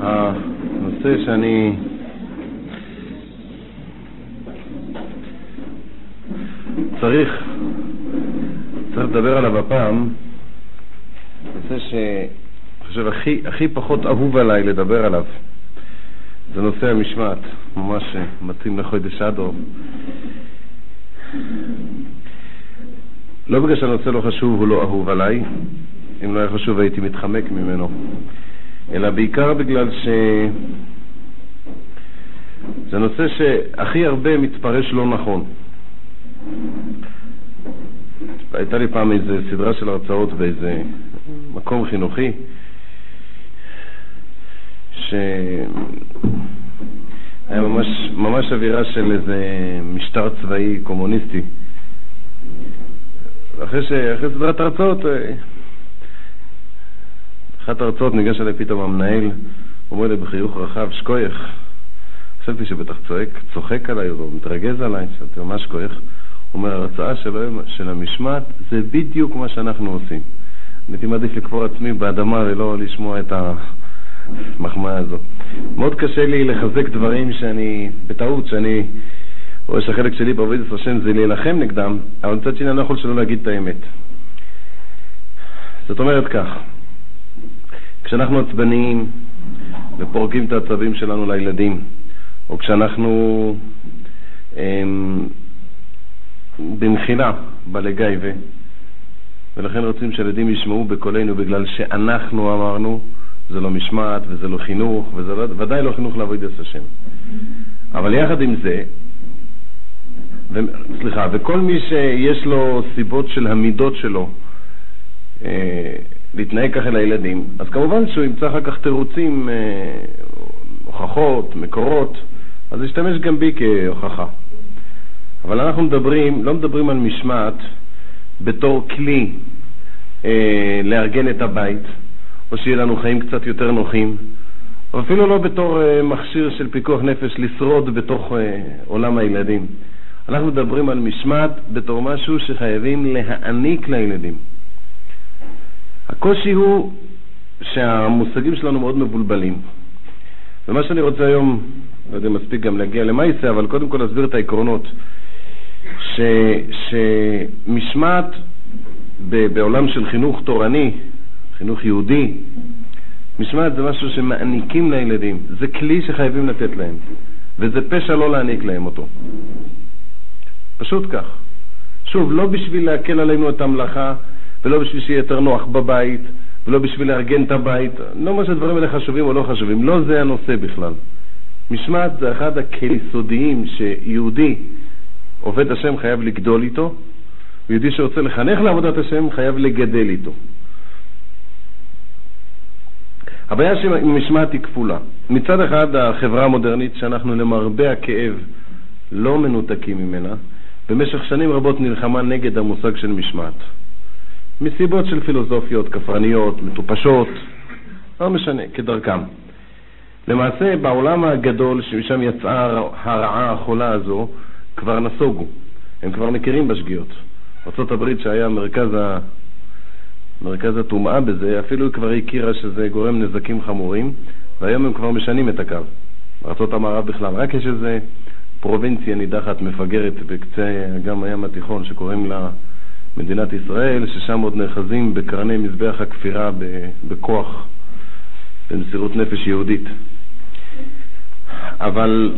הנושא שאני צריך, צריך לדבר עליו הפעם, נושא שאני חושב הכי, הכי פחות אהוב עליי לדבר עליו, זה נושא המשמעת, ממש מתאים לחודש אדו. לא בגלל שהנושא לא חשוב, הוא לא אהוב עליי, אם לא היה חשוב הייתי מתחמק ממנו, אלא בעיקר בגלל ש... זה נושא שהכי הרבה מתפרש לא נכון. הייתה לי פעם איזו סדרה של הרצאות באיזה מקום חינוכי, שהיה ממש, ממש אווירה של איזה משטר צבאי קומוניסטי. אחרי, ש... אחרי סדרת הרצאות, אה, אחת ההרצאות ניגש אליי פתאום המנהל, אומר לי בחיוך רחב, שקוייך. חשבתי שבטח צועק, צוחק עליי או מתרגז עליי, שאלתי ממש כואך. הוא אומר, ההרצאה של, של המשמעת זה בדיוק מה שאנחנו עושים. הייתי מעדיף לקבור עצמי באדמה ולא לשמוע את המחמאה הזו. מאוד קשה לי לחזק דברים שאני, בטעות, שאני רואה שהחלק שלי בעבודת השם זה להילחם נגדם, אבל מצד שני אני לא יכול שלא להגיד את האמת. זאת אומרת כך, כשאנחנו עצבניים ופורקים את העצבים שלנו לילדים, או כשאנחנו אמ, במחילה בלגייבה, ולכן רוצים שהילדים ישמעו בקולנו בגלל שאנחנו אמרנו, זה לא משמעת וזה לא חינוך, וזה לא, ודאי לא חינוך לעבוד את השם. אבל יחד עם זה, ו, סליחה, וכל מי שיש לו סיבות של המידות שלו אה, להתנהג ככה לילדים, אז כמובן שהוא ימצא אחר כך תירוצים, אה, הוכחות, מקורות, אז ישתמש גם בי כהוכחה. אבל אנחנו מדברים, לא מדברים על משמעת בתור כלי אה, לארגן את הבית, או שיהיה לנו חיים קצת יותר נוחים, או אפילו לא בתור אה, מכשיר של פיקוח נפש לשרוד בתוך אה, עולם הילדים. אנחנו מדברים על משמעת בתור משהו שחייבים להעניק לילדים. הקושי הוא שהמושגים שלנו מאוד מבולבלים. ומה שאני רוצה היום, לא יודע אם מספיק גם להגיע למעשה, אבל קודם כל להסביר את העקרונות. ש, שמשמעת בעולם של חינוך תורני, חינוך יהודי, משמעת זה משהו שמעניקים לילדים, זה כלי שחייבים לתת להם, וזה פשע לא להעניק להם אותו. פשוט כך. שוב, לא בשביל להקל עלינו את המלאכה, ולא בשביל שיהיה יותר נוח בבית, ולא בשביל לארגן את הבית, לא מה שהדברים האלה חשובים או לא חשובים, לא זה הנושא בכלל. משמעת זה אחד הכלים סודיים שיהודי עובד השם חייב לגדול איתו, ויהודי שרוצה לחנך לעבודת השם חייב לגדל איתו. הבעיה עם משמעת היא כפולה. מצד אחד, החברה המודרנית, שאנחנו למרבה הכאב לא מנותקים ממנה, במשך שנים רבות נלחמה נגד המושג של משמעת. מסיבות של פילוסופיות כפרניות, מטופשות, לא משנה, כדרכם. למעשה, בעולם הגדול שמשם יצאה הרעה החולה הזו, כבר נסוגו, הם כבר מכירים בשגיאות. ארה"ב שהיה מרכז, ה... מרכז הטומאה בזה, אפילו היא כבר הכירה שזה גורם נזקים חמורים, והיום הם כבר משנים את הקו. ארצות המערב בכלל. רק יש איזה פרובינציה נידחת מפגרת בקצה אגם הים התיכון שקוראים לה מדינת ישראל, ששם עוד נאחזים בקרני מזבח הכפירה בכוח, במסירות נפש יהודית. אבל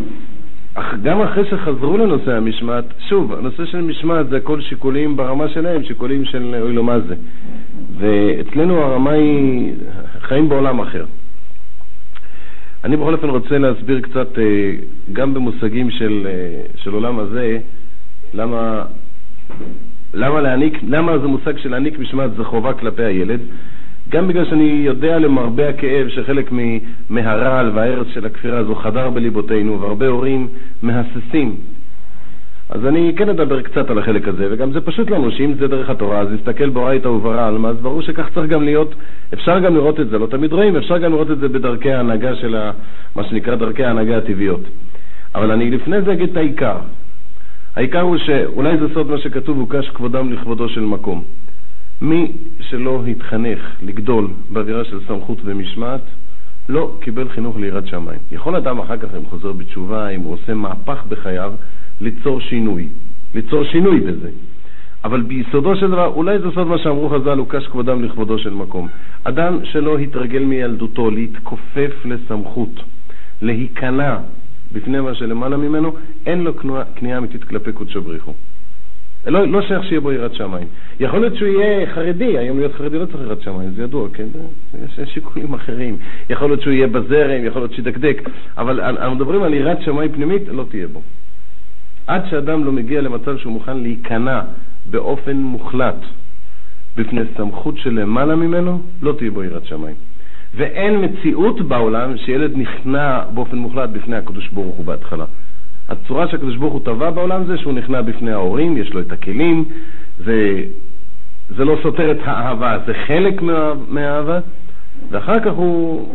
גם אחרי שחזרו לנושא המשמעת, שוב, הנושא של משמעת זה הכל שיקולים ברמה שלהם, שיקולים של אוי לו מה זה. ואצלנו הרמה היא חיים בעולם אחר. אני בכל אופן רוצה להסביר קצת, אה, גם במושגים של, אה, של עולם הזה, למה, למה, להעניק, למה זה מושג של להעניק משמעת זה חובה כלפי הילד, גם בגלל שאני יודע למרבה הכאב שחלק מהרעל וההרס של הכפירה הזו חדר בליבותינו, והרבה הורים מהססים. אז אני כן אדבר קצת על החלק הזה, וגם זה פשוט לנו שאם זה דרך התורה, אז נסתכל באורייתא וברעלמא, אז ברור שכך צריך גם להיות, אפשר גם לראות את זה, לא תמיד רואים, אפשר גם לראות את זה בדרכי ההנהגה של ה, מה שנקרא דרכי ההנהגה הטבעיות. אבל אני לפני זה אגיד את העיקר. העיקר הוא שאולי זה סוד מה שכתוב, הוקש כבודם לכבודו של מקום. מי שלא התחנך לגדול באווירה של סמכות ומשמעת, לא קיבל חינוך ליראת שמיים. יכול אדם אחר כך, אם חוזר בתשובה, אם הוא עושה מהפך בחייו, ליצור שינוי. ליצור שינוי בזה. אבל ביסודו של דבר, אולי זה סוד מה שאמרו חז"ל, הוא קש כבודם לכבודו של מקום. אדם שלא התרגל מילדותו להתכופף לסמכות, להיכנע בפני מה שלמעלה ממנו, אין לו כניעה אמיתית כלפי קודשו בריחו. לא, לא שייך שיהיה בו יראת שמיים. יכול להיות שהוא יהיה חרדי, היום להיות חרדי לא צריך יראת שמיים, זה ידוע, כן? יש שיקולים אחרים. יכול להיות שהוא יהיה בזרם, יכול להיות שידקדק, אבל אנחנו מדברים על יראת שמיים פנימית, לא תהיה בו. עד שאדם לא מגיע למצב שהוא מוכן להיכנע באופן מוחלט בפני סמכות שלמעלה ממנו, לא תהיה בו יראת שמיים. ואין מציאות בעולם שילד נכנע באופן מוחלט בפני הקדוש ברוך הוא בהתחלה. הצורה שהקדוש ברוך הוא טבע בעולם זה שהוא נכנע בפני ההורים, יש לו את הכלים, זה, זה לא סותר את האהבה, זה חלק מה, מהאהבה, ואחר כך הוא,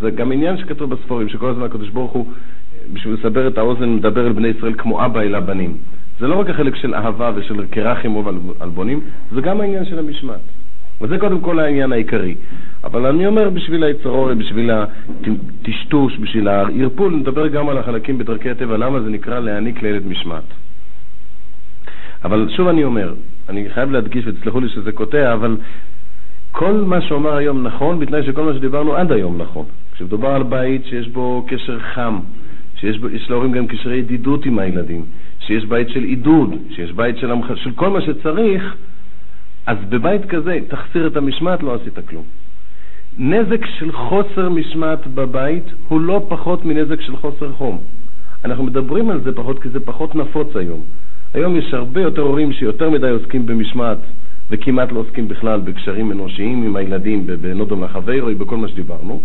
זה גם עניין שכתוב בספורים, שכל הזמן הקדוש ברוך הוא, בשביל לסבר את האוזן, מדבר אל בני ישראל כמו אבא אל הבנים. זה לא רק החלק של אהבה ושל קרחים או עלבונים, זה גם העניין של המשמעת. וזה קודם כל העניין העיקרי. אבל אני אומר בשביל היצרור, בשביל הטשטוש, בשביל הערפול, נדבר גם על החלקים בדרכי הטבע, למה זה נקרא להעניק לילד משמעת. אבל שוב אני אומר, אני חייב להדגיש, ותסלחו לי שזה קוטע, אבל כל מה שאומר היום נכון, בתנאי שכל מה שדיברנו עד היום נכון. כשמדובר על בית שיש בו קשר חם, שיש בו, להורים גם קשרי ידידות עם הילדים, שיש בית של עידוד, שיש בית של, המח... של כל מה שצריך, אז בבית כזה, תחסיר את המשמעת, לא עשית כלום. נזק של חוסר משמעת בבית הוא לא פחות מנזק של חוסר חום. אנחנו מדברים על זה פחות כי זה פחות נפוץ היום. היום יש הרבה יותר הורים שיותר מדי עוסקים במשמעת וכמעט לא עוסקים בכלל בקשרים אנושיים עם הילדים, בנודו מחברוי, בכל מה שדיברנו.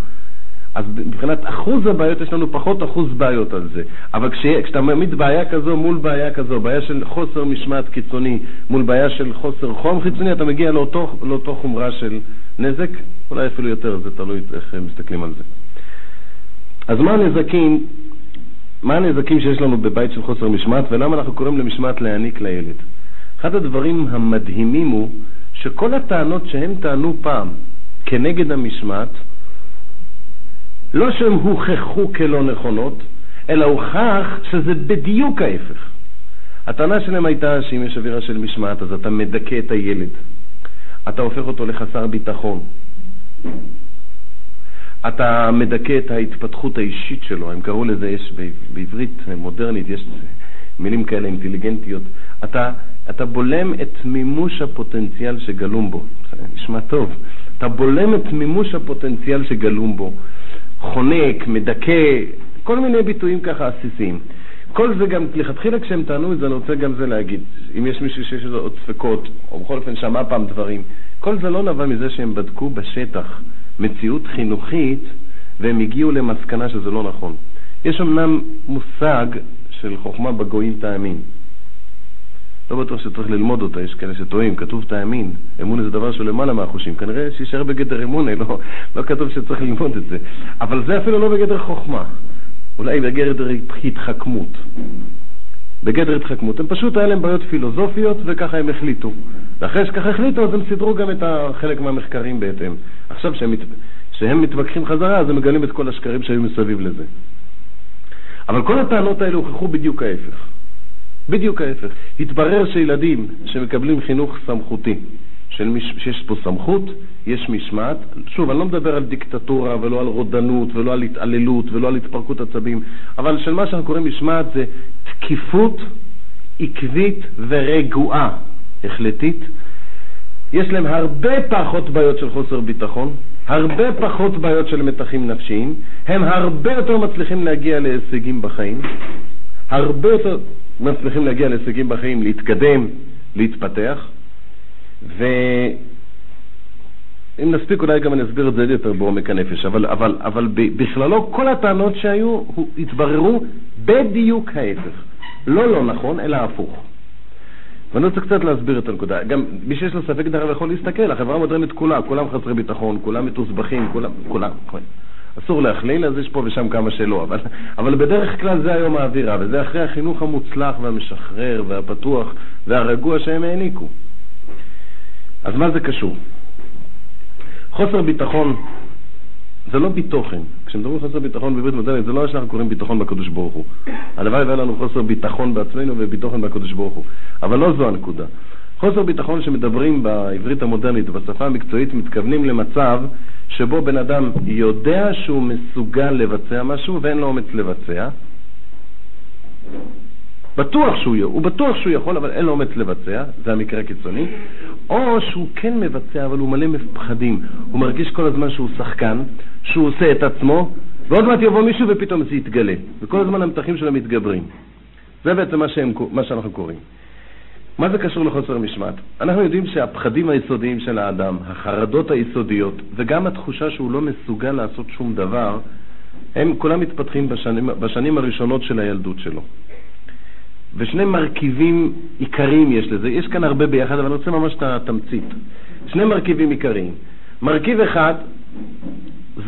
אז מבחינת אחוז הבעיות יש לנו פחות אחוז בעיות על זה. אבל כש, כשאתה מעמיד בעיה כזו מול בעיה כזו, בעיה של חוסר משמעת קיצוני מול בעיה של חוסר חום חיצוני, אתה מגיע לאותו, לאותו חומרה של נזק, אולי אפילו יותר, זה תלוי איך מסתכלים על זה. אז מה הנזקים, מה הנזקים שיש לנו בבית של חוסר משמעת ולמה אנחנו קוראים למשמעת להעניק לילד? אחד הדברים המדהימים הוא שכל הטענות שהם טענו פעם כנגד המשמעת, לא שהן הוכחו כלא נכונות, אלא הוכח שזה בדיוק ההפך. הטענה שלהם הייתה שאם יש אווירה של משמעת אז אתה מדכא את הילד, אתה הופך אותו לחסר ביטחון, אתה מדכא את ההתפתחות האישית שלו, הם קראו לזה, יש בעברית מודרנית, יש מילים כאלה אינטליגנטיות, אתה, אתה בולם את מימוש הפוטנציאל שגלום בו, נשמע טוב, אתה בולם את מימוש הפוטנציאל שגלום בו, חונק, מדכא, כל מיני ביטויים ככה עסיסיים. כל זה גם, לכתחילה כשהם טענו את זה, אני רוצה גם זה להגיד, אם יש מישהו שיש לו עוד ספקות, או בכל אופן שמע פעם דברים, כל זה לא נבע מזה שהם בדקו בשטח מציאות חינוכית והם הגיעו למסקנה שזה לא נכון. יש אמנם מושג של חוכמה בגויים תאמין. לא בטוח שצריך ללמוד אותה, יש כאלה שטועים, כתוב תאמין. אמון זה דבר שהוא למעלה מהחושים. כנראה שישאר בגדר אמונה, לא, לא כתוב שצריך ללמוד את זה. אבל זה אפילו לא בגדר חוכמה, אולי בגדר התחכמות. בגדר התחכמות. הם פשוט, היה להם בעיות פילוסופיות וככה הם החליטו. ואחרי שככה החליטו, אז הם סידרו גם את חלק מהמחקרים בהתאם. עכשיו שהם, מת... שהם מתווכחים חזרה, אז הם מגלים את כל השקרים שהיו מסביב לזה. אבל כל הטענות האלה הוכחו בדיוק ההפך. בדיוק ההפך. התברר שילדים שמקבלים חינוך סמכותי, מש... שיש פה סמכות, יש משמעת. שוב, אני לא מדבר על דיקטטורה ולא על רודנות ולא על התעללות ולא על התפרקות עצבים, אבל של מה שאנחנו קוראים משמעת זה תקיפות עקבית ורגועה, החלטית. יש להם הרבה פחות בעיות של חוסר ביטחון, הרבה פחות בעיות של מתחים נפשיים, הם הרבה יותר מצליחים להגיע להישגים בחיים, הרבה יותר מצליחים להגיע להישגים בחיים, להתקדם, להתפתח, ואם נספיק אולי גם אני אסביר את זה יותר בעומק הנפש, אבל, אבל, אבל בכללו כל הטענות שהיו התבררו בדיוק ההפך. לא לא נכון, אלא הפוך. ואני רוצה קצת להסביר את הנקודה. גם מי שיש לו ספק דרך יכול להסתכל, החברה המודרנית כולה, כולם חסרי ביטחון, כולם מתוסבכים, כולם, כולם. אסור להכליל, אז יש פה ושם כמה שלא, אבל, אבל בדרך כלל זה היום האווירה, וזה אחרי החינוך המוצלח והמשחרר והפתוח והרגוע שהם העניקו. אז מה זה קשור? חוסר ביטחון זה לא ביטוחן. כשמדברים על חוסר ביטחון בברית מודרנית, זה לא שאנחנו קוראים ביטחון בקדוש ברוך הוא. הלוואי והיה לנו חוסר ביטחון בעצמנו וביטחון בקדוש ברוך הוא. אבל לא זו הנקודה. חוסר ביטחון שמדברים בעברית המודרנית, בשפה המקצועית, מתכוונים למצב שבו בן אדם יודע שהוא מסוגל לבצע משהו ואין לו אומץ לבצע. בטוח שהוא, הוא בטוח שהוא יכול, אבל אין לו אומץ לבצע, זה המקרה הקיצוני, או שהוא כן מבצע, אבל הוא מלא מפחדים. הוא מרגיש כל הזמן שהוא שחקן, שהוא עושה את עצמו, ועוד מעט יבוא מישהו ופתאום זה יתגלה. וכל הזמן המתחים שלו מתגברים. זה בעצם מה, שהם, מה שאנחנו קוראים. מה זה קשור לחוסר משמעת? אנחנו יודעים שהפחדים היסודיים של האדם, החרדות היסודיות, וגם התחושה שהוא לא מסוגל לעשות שום דבר, הם כולם מתפתחים בשנים, בשנים הראשונות של הילדות שלו. ושני מרכיבים עיקריים יש לזה, יש כאן הרבה ביחד, אבל אני רוצה ממש את התמצית. שני מרכיבים עיקריים. מרכיב אחד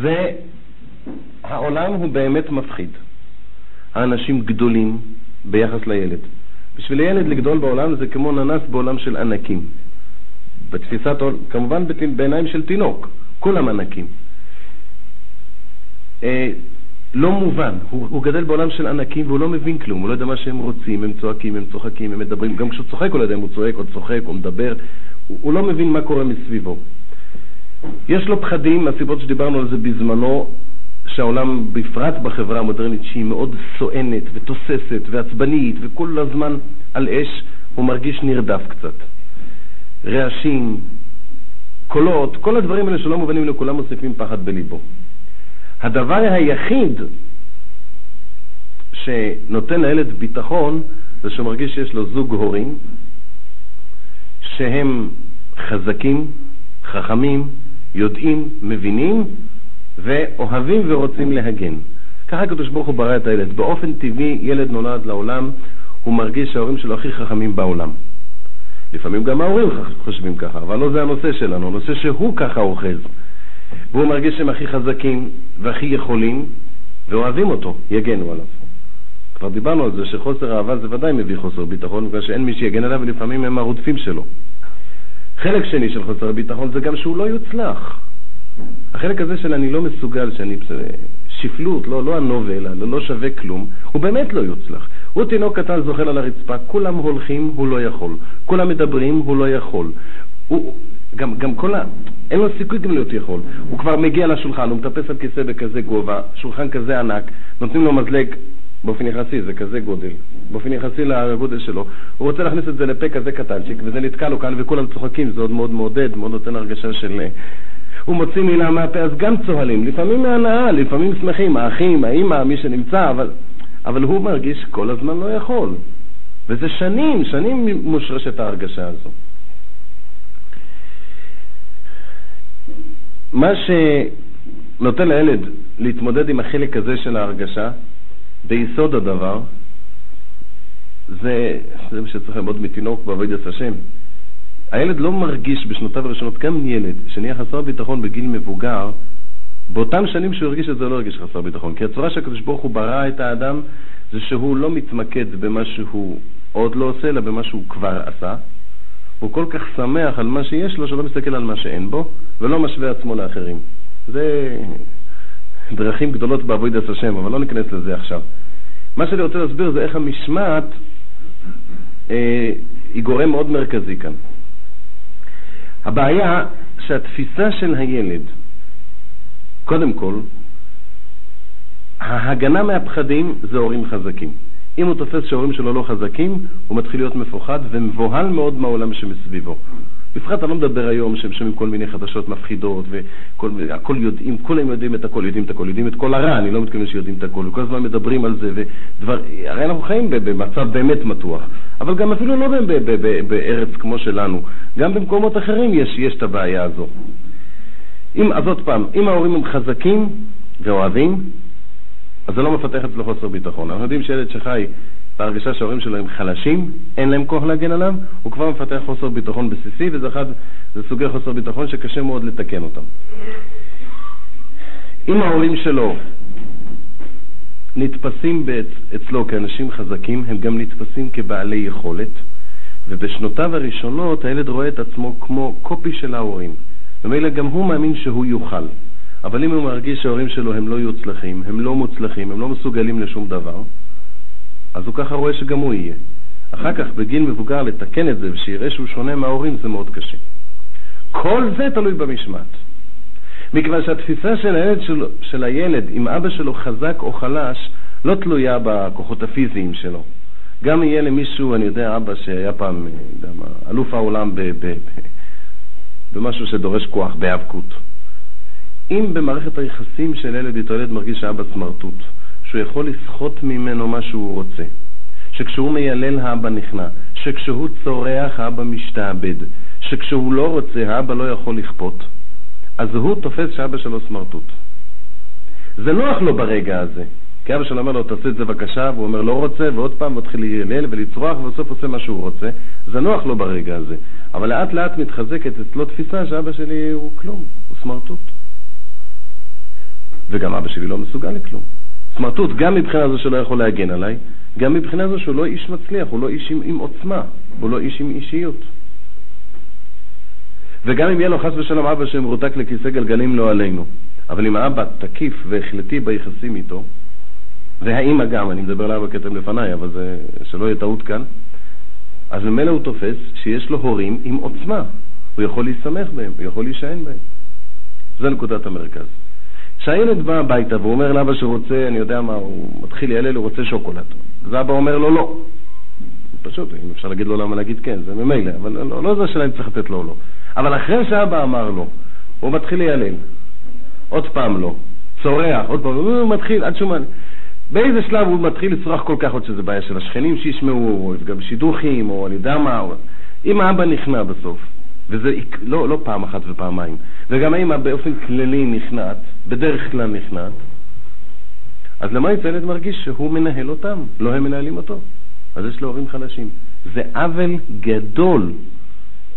זה העולם הוא באמת מפחיד. האנשים גדולים ביחס לילד. בשביל ילד לגדול בעולם זה כמו ננס בעולם של ענקים. בתפיסת, כמובן בעיניים של תינוק, כולם ענקים. אה, לא מובן, הוא, הוא גדל בעולם של ענקים והוא לא מבין כלום, הוא לא יודע מה שהם רוצים, הם צועקים, הם צוחקים, הם מדברים, גם כשהוא צוחק הוא לא יודע אם הוא צועק או צוחק או מדבר, הוא, הוא לא מבין מה קורה מסביבו. יש לו פחדים, מהסיבות שדיברנו על זה בזמנו, שהעולם, בפרט בחברה המודרנית, שהיא מאוד סואנת ותוססת ועצבנית וכל הזמן על אש, הוא מרגיש נרדף קצת. רעשים, קולות, כל הדברים האלה שלא מובנים לכולם מוסיפים פחד בליבו. הדבר היחיד שנותן לילד ביטחון זה שהוא מרגיש שיש לו זוג הורים שהם חזקים, חכמים, יודעים, מבינים ואוהבים ורוצים להגן. ככה הקדוש ברוך הוא ברא את הילד. באופן טבעי ילד נולד לעולם, הוא מרגיש שההורים שלו הכי חכמים בעולם. לפעמים גם ההורים חושבים ככה, אבל לא זה הנושא שלנו, הנושא שהוא ככה אוחז. והוא מרגיש שהם הכי חזקים והכי יכולים, ואוהבים אותו, יגנו עליו. כבר דיברנו על זה שחוסר אהבה זה ודאי מביא חוסר ביטחון, בגלל שאין מי שיגן עליו ולפעמים הם הרודפים שלו. חלק שני של חוסר ביטחון זה גם שהוא לא יוצלח. החלק הזה של אני לא מסוגל, שאני שפלות, לא, לא הנובל, לא, לא שווה כלום, הוא באמת לא יוצלח. הוא תינוק קטן זוחל על הרצפה, כולם הולכים, הוא לא יכול. כולם מדברים, הוא לא יכול. הוא, גם, גם כל ה... אין לו סיכוי גם להיות יכול. הוא כבר מגיע לשולחן, הוא מטפס על כיסא בכזה גובה, שולחן כזה ענק, נותנים לו מזלג באופן יחסי, זה כזה גודל, באופן יחסי לגודל שלו. הוא רוצה להכניס את זה לפה כזה קטנצ'יק, וזה נתקע לו כאן וכולם צוחקים, זה עוד מאוד מעודד, מאוד נותן הרגשה של... הוא מוציא מילה מהפה, אז גם צוהלים, לפעמים מהנאה, לפעמים שמחים, האחים, האימא, מי שנמצא, אבל, אבל הוא מרגיש כל הזמן לא יכול. וזה שנים, שנים מושרשת ההרגשה הזו. מה שנותן לילד להתמודד עם החלק הזה של ההרגשה, ביסוד הדבר, זה, זה מה שצריך ללמוד מתינוק בעבודת השם. הילד לא מרגיש בשנותיו הראשונות, גם ילד שנהיה חסר ביטחון בגיל מבוגר, באותם שנים שהוא הרגיש את זה לא הרגיש חסר ביטחון. כי הצורה שהקדוש ברוך הוא ברא את האדם זה שהוא לא מתמקד במה שהוא עוד לא עושה, אלא במה שהוא כבר עשה. הוא כל כך שמח על מה שיש לו, שלא מסתכל על מה שאין בו, ולא משווה עצמו לאחרים. זה דרכים גדולות בעבודת השם, אבל לא ניכנס לזה עכשיו. מה שאני רוצה להסביר זה איך המשמעת אה, היא גורם מאוד מרכזי כאן. הבעיה שהתפיסה של הילד, קודם כל, ההגנה מהפחדים זה הורים חזקים. אם הוא תופס שההורים שלו לא חזקים, הוא מתחיל להיות מפוחד ומבוהל מאוד מהעולם שמסביבו. בפרט אני לא מדבר היום שהם שומעים כל מיני חדשות מפחידות והכל יודעים, כולם יודעים את הכל, יודעים את הכל, יודעים את כל הרע, אני לא מתכוון שיודעים את הכל, וכל הזמן מדברים על זה, ודבר, הרי אנחנו חיים במצב באמת מתוח, אבל גם אפילו לא בארץ כמו שלנו, גם במקומות אחרים יש, יש את הבעיה הזו. אם, אז עוד פעם, אם ההורים הם חזקים ואוהבים, אז זה לא מפתח אצלו חוסר ביטחון. אנחנו יודעים שילד שחי בהרגשה שההורים שלו הם חלשים, אין להם כוח להגן עליו, הוא כבר מפתח חוסר ביטחון בסיסי, וזה אחד, זה סוגי חוסר ביטחון שקשה מאוד לתקן אותם. אם ההורים שלו נתפסים אצלו כאנשים חזקים, הם גם נתפסים כבעלי יכולת, ובשנותיו הראשונות הילד רואה את עצמו כמו קופי של ההורים. ומילא גם הוא מאמין שהוא יוכל. אבל אם הוא מרגיש שההורים שלו הם לא יוצלחים, הם לא מוצלחים, הם לא מסוגלים לשום דבר, אז הוא ככה רואה שגם הוא יהיה. אחר כך, בגיל מבוגר, לתקן את זה ושיראה שהוא שונה מההורים, זה מאוד קשה. כל זה תלוי במשמעת. מכיוון שהתפיסה של הילד, של, של הילד אם אבא שלו חזק או חלש לא תלויה בכוחות הפיזיים שלו. גם יהיה למישהו, אני יודע, אבא שהיה פעם, יודע מה, אלוף העולם ב, ב, ב, במשהו שדורש כוח, בהיאבקות. אם במערכת היחסים של ילד איתו ילד מרגיש שאבא סמרטוט, שהוא יכול לסחוט ממנו מה שהוא רוצה, שכשהוא מיילל האבא נכנע, שכשהוא צורח האבא משתעבד, שכשהוא לא רוצה האבא לא יכול לכפות, אז הוא תופס שאבא שלו סמרטוט. זה נוח לו ברגע הזה, כי אבא שלו אומר לו, תעשה את זה בבקשה, והוא אומר, לא רוצה, ועוד פעם מתחיל להילל ולצרוח, ובסוף עושה מה שהוא רוצה. זה נוח לו ברגע הזה. אבל לאט לאט מתחזקת אצלו תפיסה שאבא שלי הוא כלום, הוא סמרטוט. וגם אבא שלי לא מסוגל לכלום. סמרטוט גם מבחינה זו שלא יכול להגן עליי, גם מבחינה זו שהוא לא איש מצליח, הוא לא איש עם, עם עוצמה, הוא לא איש עם אישיות. וגם אם יהיה לו חס ושלום אבא שמרותק לכיסא גלגלים לא עלינו, אבל אם האבא תקיף והחלטי ביחסים איתו, והאימא גם, אני מדבר לאבא כתם לפניי, אבל זה, שלא יהיה טעות כאן, אז ממילא הוא תופס שיש לו הורים עם עוצמה, הוא יכול להסתמך בהם, הוא יכול להישען בהם. זה נקודת המרכז. כשהילד בא הביתה והוא אומר לאבא שהוא רוצה, אני יודע מה, הוא מתחיל להיעלל, הוא רוצה שוקולד. אז אבא אומר לו לא. פשוט, אם אפשר להגיד לו למה להגיד כן, זה ממילא, אבל לא, לא זה השאלה אם צריך לתת לו או לא. אבל אחרי שאבא אמר לו, הוא מתחיל להיעלל. עוד פעם לא. צורח, עוד פעם, הוא מתחיל, עד שהוא... באיזה שלב הוא מתחיל לצרוח כל כך עוד שזה בעיה של השכנים שישמעו, או גם שידוכים, או אני יודע מה, או... אם האבא נכנע בסוף, וזה לא, לא פעם אחת ופעמיים, וגם האמא באופן כללי נכנעת, בדרך כלל נכנעת, אז למה יצא ילד מרגיש שהוא מנהל אותם, לא הם מנהלים אותו? אז יש לו הורים חלשים. זה עוול גדול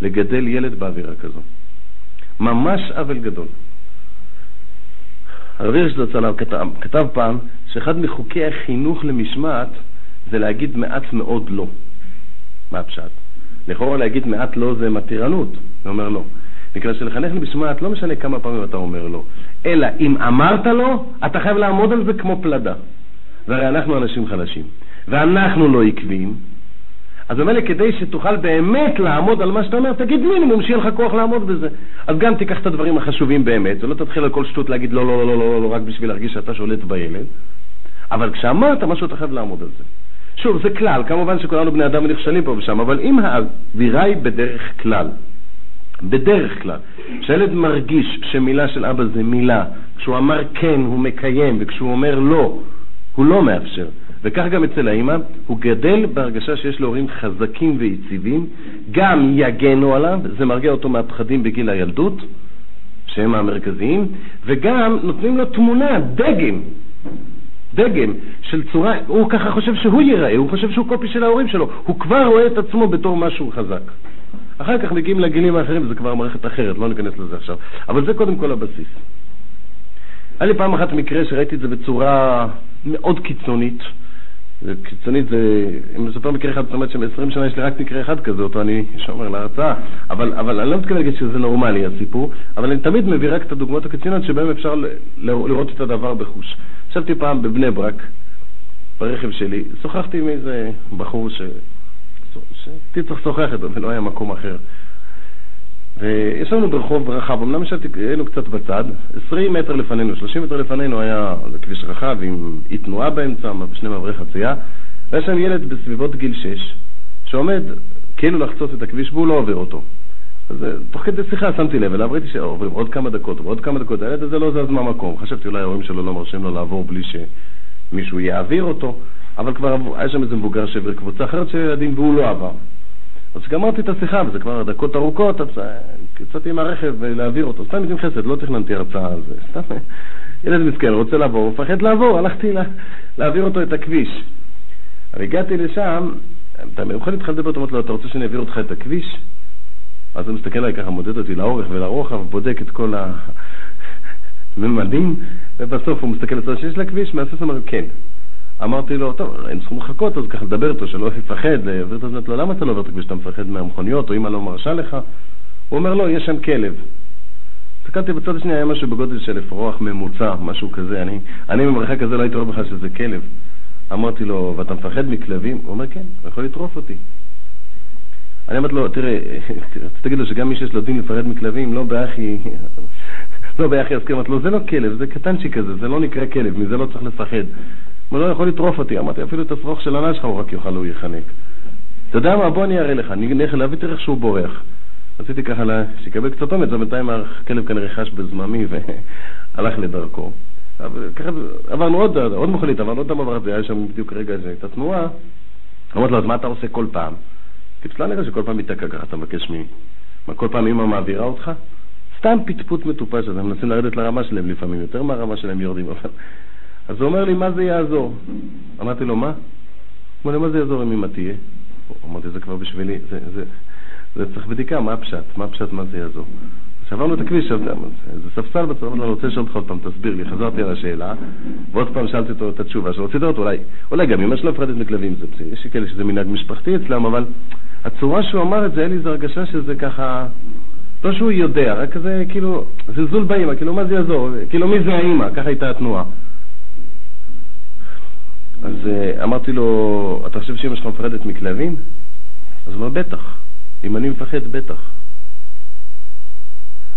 לגדל ילד באווירה כזו. ממש עוול גדול. הרב הירש זצ"ל כתב, כתב פעם שאחד מחוקי החינוך למשמעת זה להגיד מעט מאוד לא. מה הפשט? לכאורה להגיד מעט לא זה מתירנות. הוא אומר לא. מכיוון שלחנך למשמעת לא משנה כמה פעמים אתה אומר לא, אלא אם אמרת לא, אתה חייב לעמוד על זה כמו פלדה. והרי אנחנו אנשים חלשים, ואנחנו לא עקביים, אז ממילא כדי שתוכל באמת לעמוד על מה שאתה אומר, תגיד מינימום שיהיה לך כוח לעמוד בזה. אז גם תיקח את הדברים החשובים באמת, ולא תתחיל על כל שטות להגיד לא, לא, לא, לא, לא, לא, רק בשביל להרגיש שאתה שולט בילד, אבל כשאמרת משהו אתה חייב לעמוד על זה. שוב, זה כלל, כמובן שכולנו בני אדם ונכשלים פה ושם, אבל אם האווירה היא בדרך כלל, בדרך כלל, כשילד מרגיש שמילה של אבא זה מילה, כשהוא אמר כן הוא מקיים, וכשהוא אומר לא, הוא לא מאפשר. וכך גם אצל האמא, הוא גדל בהרגשה שיש לו הורים חזקים ויציבים, גם יגנו עליו, זה מרגיע אותו מהפחדים בגיל הילדות, שהם המרכזיים, וגם נותנים לו תמונה, דגם, דגם של צורה, הוא ככה חושב שהוא ייראה, הוא חושב שהוא קופי של ההורים שלו, הוא כבר רואה את עצמו בתור משהו חזק. אחר כך מגיעים לגילים האחרים, וזה כבר מערכת אחרת, לא ניכנס לזה עכשיו. אבל זה קודם כל הבסיס. היה לי פעם אחת מקרה שראיתי את זה בצורה מאוד קיצונית. קיצונית זה, אני אספר מקרה אחד, זאת אומרת שב-20 שנה יש לי רק מקרה אחד כזה, אותו אני שומר להרצאה, אבל, אבל אני לא מתכוון להגיד שזה נורמלי הסיפור, אבל אני תמיד מביא רק את הדוגמאות הקיצוניות שבהן אפשר לראות את הדבר בחוש. ישבתי פעם בבני ברק, ברכב שלי, שוחחתי עם איזה בחור ש... שהייתי צריך לשוחח איתו ולא היה מקום אחר. וישבנו ברחוב רחב, אמנם היינו קצת בצד, 20 מטר לפנינו, 30 מטר לפנינו היה כביש רחב עם אי תנועה באמצע, שני מעברי חצייה, והיה שם ילד בסביבות גיל 6, שעומד כאילו לחצות את הכביש והוא לא עובר אותו. אז אה, תוך כדי שיחה שמתי לב אליו, ראיתי שעוברים עוד כמה דקות ועוד כמה דקות, הילד הזה לא זז מהמקום, חשבתי אולי ההורים שלו לא מרשים לו לעבור בלי שמישהו יעביר אותו, אבל כבר היה שם איזה מבוגר שהעביר קבוצה אחרת של ילדים והוא לא עבר. אז גמרתי את השיחה, וזה כבר דקות ארוכות, אז אה, יצאתי הרכב להעביר אותו. סתם איזה חסד, לא תכננתי הרצאה על זה. סתם ילד מסכן, רוצה לעבור, הוא מפחד לעבור, הלכתי לה, להעביר אותו את הכביש. אבל הגעתי לשם, אתה יכול להתחיל לדבר, אומר לו, אתה רוצה שאני אעביר אותך את הכביש? אז הוא מסתכל עליי ככה, מודד אותי לאורך ולרוחב, בודק את כל הממדים, ובסוף הוא מסתכל לצד שיש לכביש, מהסס אומר, כן. אמרתי לו, טוב, הם צריכים לחכות, אז ככה לדבר איתו, שלא יפחד, להעביר את הזמן, לו, למה אתה לא עובר את הכביש, אתה מפחד מהמכוניות, או אמא לא מרשה לך? הוא אומר, לא, יש שם כלב. הסתכלתי בצד השני, היה משהו בגודל של אפרוח ממוצע, משהו כזה. אני, אני ממרחק כזה לא הייתי רואה בכלל שזה כלב. אמרתי לו, ואתה מפחד מכלבים? הוא אומר, כן, הוא יכול לטרוף אותי. אני אמרתי לו, תראה, תגיד לו שגם מי שיש לו דין לפחד מכלבים, לא באחי, לא באחי אזכיר, אמרתי לו, זה לא כלב, זה קטנצ'יק כזה, זה לא נקרא כלב, מזה לא צריך לפחד. הוא לא יכול לטרוף אותי. אמרתי, אפילו את השרוך של העונה שלך הוא רק יאכל, הוא יחנק. אתה יודע מה, בוא אני אראה לך, אני אלך להביא תראה איך שהוא בורח. רציתי ככה שיקבל קצת אומץ, אבל בינתיים הכלב כנראה חש בזממי והלך לדרכו. עברנו עוד, עוד מכונית, עברנו עוד המעבר הזה, היה שם בדיוק רגע את התנועה. אמרתי לו, אז מה אתה עושה כל פעם? כי פשוט לא שכל פעם ייתקע ככה, אתה מבקש מי? מה, כל פעם אמא מעבירה אותך? סתם פטפוט מטופש, אז הם מנסים לרדת לרמה שלהם לפעמים, יותר מהרמה שלהם יורדים. אז הוא אומר לי, מה זה יעזור? אמרתי לו, מה? הוא אומר מה זה יעזור אם אמא תהיה? אמרתי, זה כבר בשבילי, זה, זה, זה צריך בדיקה, מה הפשט? מה הפשט, מה זה יעזור? כשעברנו את הכביש, זה ספסל בצד, אני רוצה לשאול אותך עוד פעם, תסביר לי. חזרתי על השאלה, ועוד פעם שאלתי אותו את התשובה שרציתי לראות, אולי, אולי גם אמא שלו מפחדת מכלבים, יש כאלה שזה מנהג משפחתי אצלם, אבל הצורה שהוא אמר את זה, היה לי איזו הרגשה שזה ככה, לא שהוא יודע, רק כזה, כאילו, זלזול באמא, כאילו, מה זה יעזור? כאילו, מי זה האמא? ככה הייתה התנועה. אז uh, אמרתי לו, אתה חושב שאמא שלך מפחדת מכלבים? אז הוא אמר, בטח. אם אני מפחד, בטח.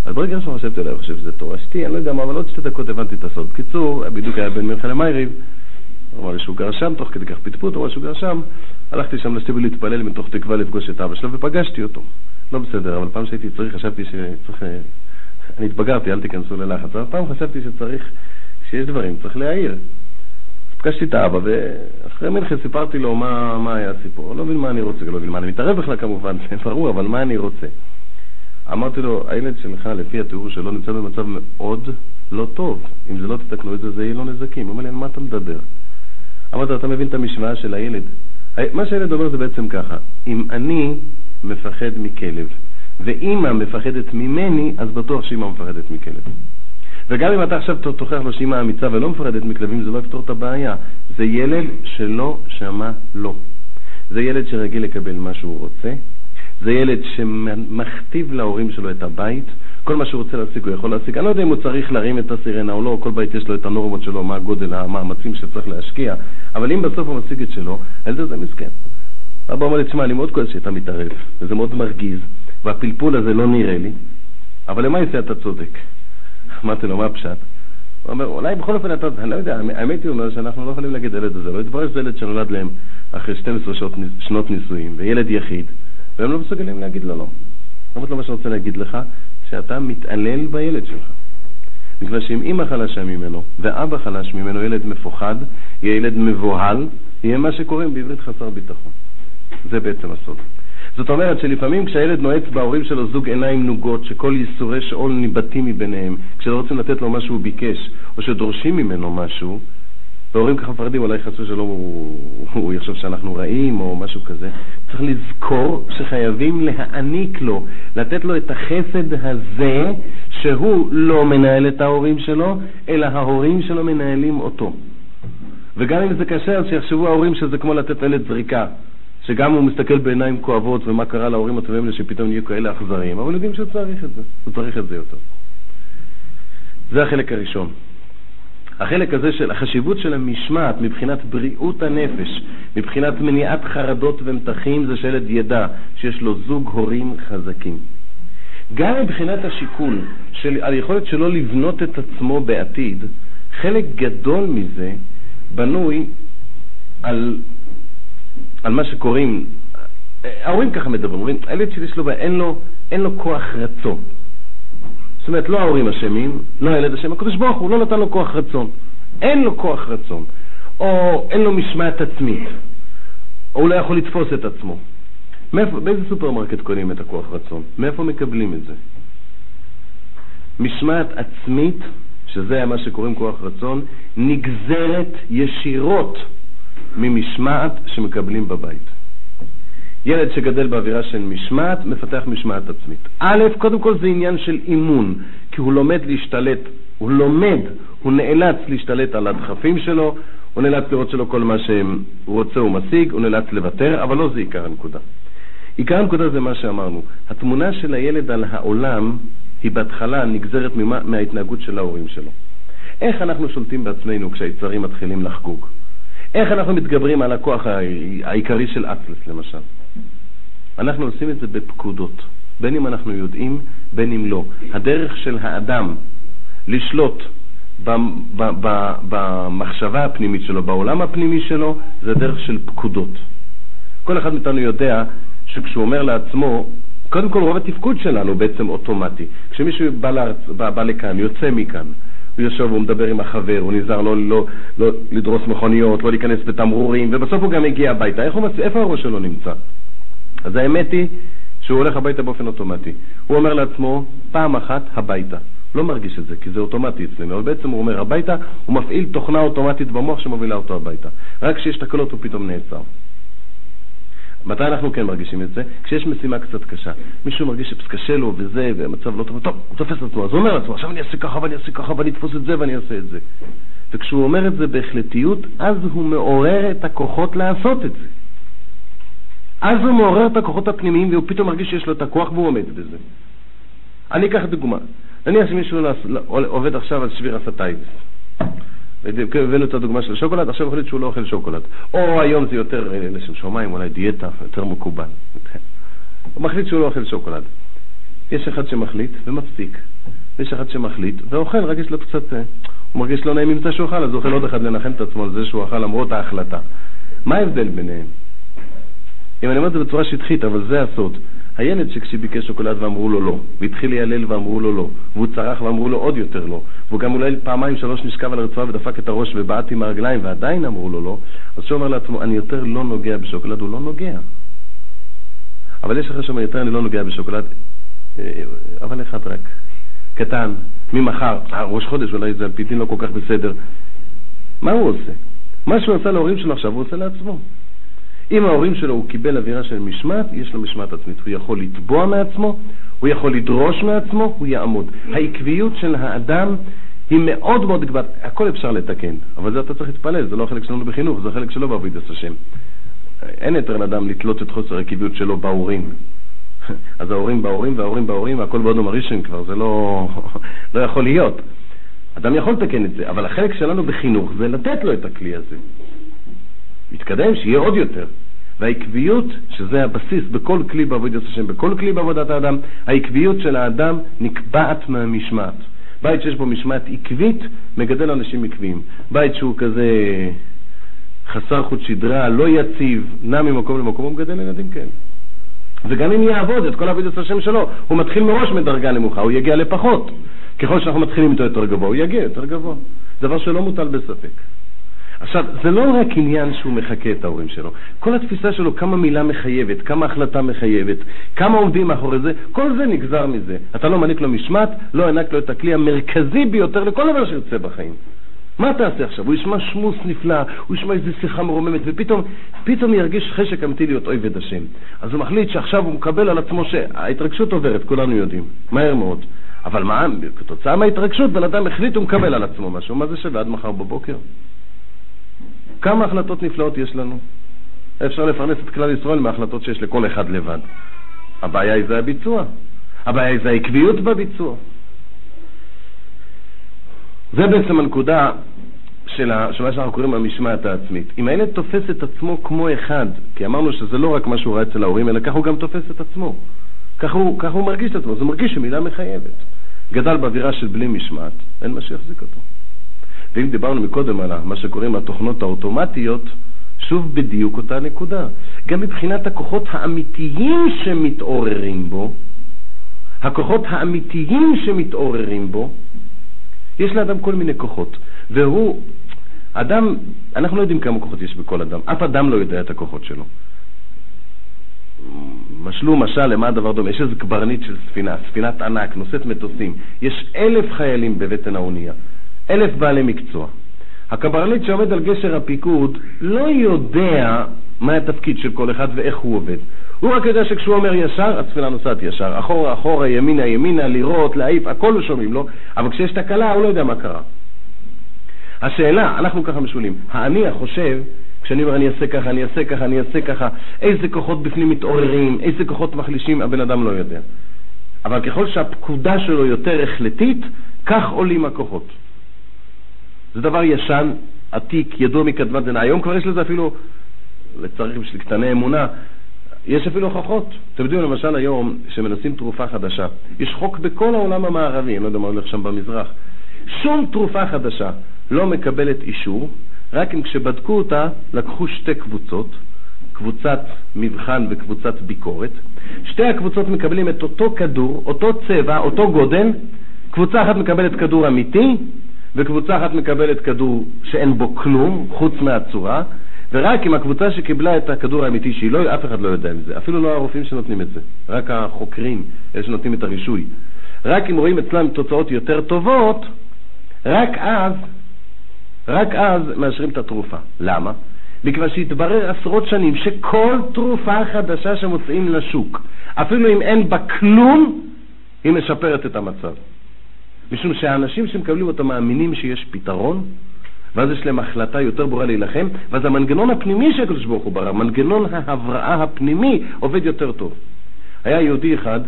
אז ברגע שאני חשבתי עליו, חושב שזה תורשתי, אני לא יודע מה, אבל עוד שתי דקות הבנתי את הסוד. בקיצור, בדיוק היה בין מלכה למייריב, הוא אמר לי שהוא גר שם, תוך כדי כך פטפוט, הוא אמר שהוא גר שם, הלכתי שם לשטיבל להתפלל מתוך תקווה לפגוש את אבא שלו, ופגשתי אותו. לא בסדר, אבל פעם שהייתי צריך, חשבתי שצריך... אני התבגרתי, אל תיכנסו ללחץ, אבל פעם חשבתי שצריך, שיש דברים, צריך להעיר. פגשתי את האבא, ואחרי מנחה סיפרתי לו מה, מה היה הסיפור. לא מבין מה אני רוצה, לא מבין מה אני מתערב בכלל כמובן, זה ברור, אבל מה אני רוצה? אמרתי לו, הילד שלך, לפי התיאור שלו, נמצא במצב מאוד לא טוב. אם זה לא תתקנו את זה, זה יהיה לו נזקים. הוא אומר לי, על מה אתה מדבר? אמרתי לו, אתה מבין את המשוואה של הילד? מה שהילד אומר זה בעצם ככה, אם אני מפחד מכלב, ואימא מפחדת ממני, אז בטוח שאימא מפחדת מכלב. וגם אם אתה עכשיו תוכיח לו שאימא אמיצה ולא מפחדת מכלבים, זה לא יפתור את הבעיה. זה ילד שלא שמע לא. זה ילד שרגיל לקבל מה שהוא רוצה. זה ילד שמכתיב להורים שלו את הבית. כל מה שהוא רוצה להשיג הוא יכול להשיג. אני לא יודע אם הוא צריך להרים את הסירנה או לא, כל בית יש לו את הנורמות שלו, מה הגודל, המאמצים שצריך להשקיע, אבל אם בסוף הוא משיג את שלו, הילד הזה מסכן. אבא אומר לי, תשמע, אני מאוד כועס שאתה מתערב, וזה מאוד מרגיז, והפלפול הזה לא נראה לי, אבל למעשה אתה צודק. אמרתי לו, מה הפשט? הוא אומר, אולי בכל אופן אתה, אני לא יודע, האמת היא אומר שאנחנו לא יכולים להגיד ילד הזה, לא יתברר שזה ילד שנולד להם אחרי 12 שעות, שנות נישואים, וילד יחיד, והם לא מסוגלים להגיד לו לא. אמרתי לו, מה שאני רוצה להגיד לך, שאתה מתעלל בילד שלך. מכיוון שאם אימא חלשה ממנו ואבא חלש ממנו, ילד מפוחד, יהיה ילד מבוהל, יהיה מה שקוראים בעברית חסר ביטחון. זה בעצם הסוד. זאת אומרת שלפעמים כשהילד נועץ בהורים שלו זוג עיניים נוגות, שכל ייסורי שאול ניבטים מביניהם, כשלא רוצים לתת לו מה שהוא ביקש, או שדורשים ממנו משהו, והורים ככה מפחדים, אולי חסו שלא הוא, הוא יחשוב שאנחנו רעים או משהו כזה, צריך לזכור שחייבים להעניק לו, לתת לו את החסד הזה, שהוא לא מנהל את ההורים שלו, אלא ההורים שלו מנהלים אותו. וגם אם זה קשה, אז שיחשבו ההורים שזה כמו לתת ילד זריקה. שגם הוא מסתכל בעיניים כואבות ומה קרה להורים הטובים האלה שפתאום נהיו כאלה אכזריים, אבל יודעים שהוא צריך את זה, הוא צריך את זה יותר. זה החלק הראשון. החלק הזה של החשיבות של המשמעת מבחינת בריאות הנפש, מבחינת מניעת חרדות ומתחים, זה שילד ידע שיש לו זוג הורים חזקים. גם מבחינת השיקול של היכולת שלו לבנות את עצמו בעתיד, חלק גדול מזה בנוי על על מה שקוראים, ההורים ככה מדברים, אומרים, הילד שלי יש לו בעיה, אין לו, אין לו כוח רצון. אומרת, לא ההורים אשמים, לא הילד אשם, הקדוש ברוך הוא לא נתן לו כוח רצון. אין לו כוח רצון, או אין לו משמעת עצמית, או הוא לא יכול לתפוס את עצמו. מאיפה, באיזה סופרמרקט קונים את הכוח רצון? מאיפה מקבלים את זה? משמעת עצמית, שזה מה שקוראים כוח רצון, נגזרת ישירות ממשמעת שמקבלים בבית. ילד שגדל באווירה של משמעת, מפתח משמעת עצמית. א', קודם כל זה עניין של אימון, כי הוא לומד להשתלט, הוא לומד, הוא נאלץ להשתלט על הדחפים שלו, הוא נאלץ לראות שלא כל מה שהוא רוצה הוא משיג, הוא נאלץ לוותר, אבל לא זה עיקר הנקודה. עיקר הנקודה זה מה שאמרנו, התמונה של הילד על העולם היא בהתחלה נגזרת ממה, מההתנהגות של ההורים שלו. איך אנחנו שולטים בעצמנו כשהיצרים מתחילים לחגוג? איך אנחנו מתגברים על הכוח העיקרי של אטלס, למשל? אנחנו עושים את זה בפקודות, בין אם אנחנו יודעים, בין אם לא. הדרך של האדם לשלוט במחשבה הפנימית שלו, בעולם הפנימי שלו, זה דרך של פקודות. כל אחד מאיתנו יודע שכשהוא אומר לעצמו, קודם כל רוב התפקוד שלנו בעצם אוטומטי. כשמישהו בא, לארץ, בא, בא לכאן, יוצא מכאן, הוא יושב, הוא מדבר עם החבר, הוא נזהר לא, לא, לא לדרוס מכוניות, לא להיכנס בתמרורים, ובסוף הוא גם מגיע הביתה. איך הוא מצ... איפה הראש שלו נמצא? אז האמת היא שהוא הולך הביתה באופן אוטומטי. הוא אומר לעצמו, פעם אחת הביתה. לא מרגיש את זה, כי זה אוטומטי אצלנו, אבל בעצם הוא אומר הביתה, הוא מפעיל תוכנה אוטומטית במוח שמובילה אותו הביתה. רק כשיש תקלות הוא פתאום נעצר. מתי אנחנו כן מרגישים את זה? כשיש משימה קצת קשה. מישהו מרגיש שקשה לו וזה, והמצב לא טוב, טוב, הוא תופס את עצמו, אז הוא אומר לעצמו, עכשיו אני אעשה ככה ואני אעשה ככה ואני אתפוס את זה ואני אעשה את זה. וכשהוא אומר את זה בהחלטיות, אז הוא מעורר את הכוחות לעשות את זה. אז הוא מעורר את הכוחות הפנימיים והוא פתאום מרגיש שיש לו את הכוח והוא עומד בזה. אני אקח דוגמה. נניח שמישהו עובד עכשיו על שבירת תאוות. הבאנו את הדוגמה של שוקולד, עכשיו החליט שהוא לא אוכל שוקולד. או היום זה יותר אה, לשם שמיים, אולי דיאטה, יותר מקובל. הוא מחליט שהוא לא אוכל שוקולד. יש אחד שמחליט ומפסיק, יש אחד שמחליט ואוכל, רק יש לו קצת, אה, הוא מרגיש לא נעים עם זה שהוא אכל, אז הוא אוכל עוד אחד לנחם את עצמו על זה שהוא אכל למרות ההחלטה. מה ההבדל ביניהם? אם אני אומר את זה בצורה שטחית, אבל זה הסוד. הילד שכשביקש שוקולד ואמרו לו לא, והתחיל ליילל ואמרו לו לא, והוא צרח ואמרו לו עוד יותר לא, והוא גם אולי פעמיים שלוש נשכב על הרצועה ודפק את הראש ובעט עם הרגליים ועדיין אמרו לו לא, אז שהוא אומר לעצמו, אני יותר לא נוגע בשוקולד, הוא לא נוגע. אבל יש לך שאומר, יותר אני לא נוגע בשוקולד, אה, אבל אחד רק, קטן, ממחר, אה, ראש חודש אולי זה על פי דין לא כל כך בסדר. מה הוא עושה? מה שהוא עשה להורים שלו עכשיו הוא עושה לעצמו. אם ההורים שלו הוא קיבל אווירה של משמעת, יש לו משמעת עצמית. הוא יכול לתבוע מעצמו, הוא יכול לדרוש מעצמו, הוא יעמוד. העקביות של האדם היא מאוד מאוד גבוהה, הכל אפשר לתקן, אבל זה אתה צריך להתפלל, זה לא החלק שלנו בחינוך, זה החלק שלו בעבודת השם. אין יותר לאדם לתלות את חוסר העקביות שלו בהורים. אז ההורים בהורים וההורים בהורים, והכל בעוד מרישים כבר, זה לא, לא יכול להיות. אדם יכול לתקן את זה, אבל החלק שלנו בחינוך זה לתת לו את הכלי הזה. מתקדם, שיהיה עוד יותר. והעקביות, שזה הבסיס בכל כלי בעבודת השם, בכל כלי בעבודת האדם, העקביות של האדם נקבעת מהמשמעת. בית שיש בו משמעת עקבית, מגדל אנשים עקביים. בית שהוא כזה חסר חוט שדרה, לא יציב, נע ממקום למקום, הוא מגדל ילדים כאלה. וגם אם יעבוד את כל עבודת השם שלו, הוא מתחיל מראש מדרגה נמוכה, הוא יגיע לפחות. ככל שאנחנו מתחילים איתו יותר גבוה, הוא יגיע יותר גבוה. דבר שלא מוטל בספק. עכשיו, זה לא רק עניין שהוא מחקה את ההורים שלו. כל התפיסה שלו, כמה מילה מחייבת, כמה החלטה מחייבת, כמה עומדים מאחורי זה, כל זה נגזר מזה. אתה לא מעניק לו משמעת, לא הענק לו את הכלי המרכזי ביותר לכל דבר שיוצא בחיים. מה תעשה עכשיו? הוא ישמע שמוס נפלא, הוא ישמע איזו שיחה מרוממת, ופתאום פתאום ירגיש חשק אמיתי להיות עובד השם. אז הוא מחליט שעכשיו הוא מקבל על עצמו שההתרגשות עוברת, כולנו יודעים, מהר מאוד. אבל מה, כתוצאה מההתרגשות, בן אדם החליט, הוא מקבל על עצמו משהו. מה זה שווה עד מחר בבוקר? כמה החלטות נפלאות יש לנו. אפשר לפרנס את כלל ישראל מההחלטות שיש לכל אחד לבד. הבעיה היא זה הביצוע. הבעיה היא זה העקביות בביצוע. זה בעצם הנקודה של, מה שאנחנו קוראים המשמעת העצמית. אם הילד תופס את עצמו כמו אחד, כי אמרנו שזה לא רק מה שהוא ראה אצל ההורים, אלא ככה הוא גם תופס את עצמו. ככה הוא, ככה הוא מרגיש את עצמו, זה מרגיש שמילה מחייבת. גדל באווירה של בלי משמעת, אין מה שיחזיק אותו. ואם דיברנו מקודם על מה שקוראים התוכנות האוטומטיות, שוב בדיוק אותה נקודה. גם מבחינת הכוחות האמיתיים שמתעוררים בו, הכוחות האמיתיים שמתעוררים בו, יש לאדם כל מיני כוחות. והוא, אדם, אנחנו לא יודעים כמה כוחות יש בכל אדם, אף אדם לא יודע את הכוחות שלו. משלו משל למה הדבר דומה, יש איזה קברניט של ספינה, ספינת ענק, נושאת מטוסים, יש אלף חיילים בבטן האונייה. אלף בעלי מקצוע. הקברניט שעומד על גשר הפיקוד לא יודע מה התפקיד של כל אחד ואיך הוא עובד. הוא רק יודע שכשהוא אומר ישר, הספינה נוסעת ישר. אחורה, אחורה, ימינה, ימינה, לירות, להעיף, הכל שומעים לו, אבל כשיש תקלה הוא לא יודע מה קרה. השאלה, אנחנו ככה משולים, האני החושב, כשאני אומר אני אעשה ככה, אני אעשה ככה, אני אעשה ככה, איזה כוחות בפנים מתעוררים, איזה כוחות מחלישים, הבן אדם לא יודע. אבל ככל שהפקודה שלו יותר החלטית, כך עולים הכוחות. זה דבר ישן, עתיק, ידוע מקדמת דנא. היום כבר יש לזה אפילו, לצריך בשביל קטני אמונה, יש אפילו הוכחות. אתם יודעים, למשל היום, שמנסים תרופה חדשה, יש חוק בכל העולם המערבי, אני לא יודע מה הולך שם במזרח, שום תרופה חדשה לא מקבלת אישור, רק אם כשבדקו אותה לקחו שתי קבוצות, קבוצת מבחן וקבוצת ביקורת. שתי הקבוצות מקבלים את אותו כדור, אותו צבע, אותו גודל, קבוצה אחת מקבלת כדור אמיתי, וקבוצה אחת מקבלת כדור שאין בו כלום, חוץ מהצורה, ורק אם הקבוצה שקיבלה את הכדור האמיתי, שהיא לא, אף אחד לא יודע מזה, אפילו לא הרופאים שנותנים את זה, רק החוקרים, אלה שנותנים את הרישוי. רק אם רואים אצלם תוצאות יותר טובות, רק אז, רק אז מאשרים את התרופה. למה? מכיוון שהתברר עשרות שנים שכל תרופה חדשה שמוצאים לשוק, אפילו אם אין בה כלום, היא משפרת את המצב. משום שהאנשים שמקבלים אותה מאמינים שיש פתרון, ואז יש להם החלטה יותר ברורה להילחם, ואז המנגנון הפנימי שהקדוש ברוך הוא ברא, מנגנון ההבראה הפנימי, עובד יותר טוב. היה יהודי אחד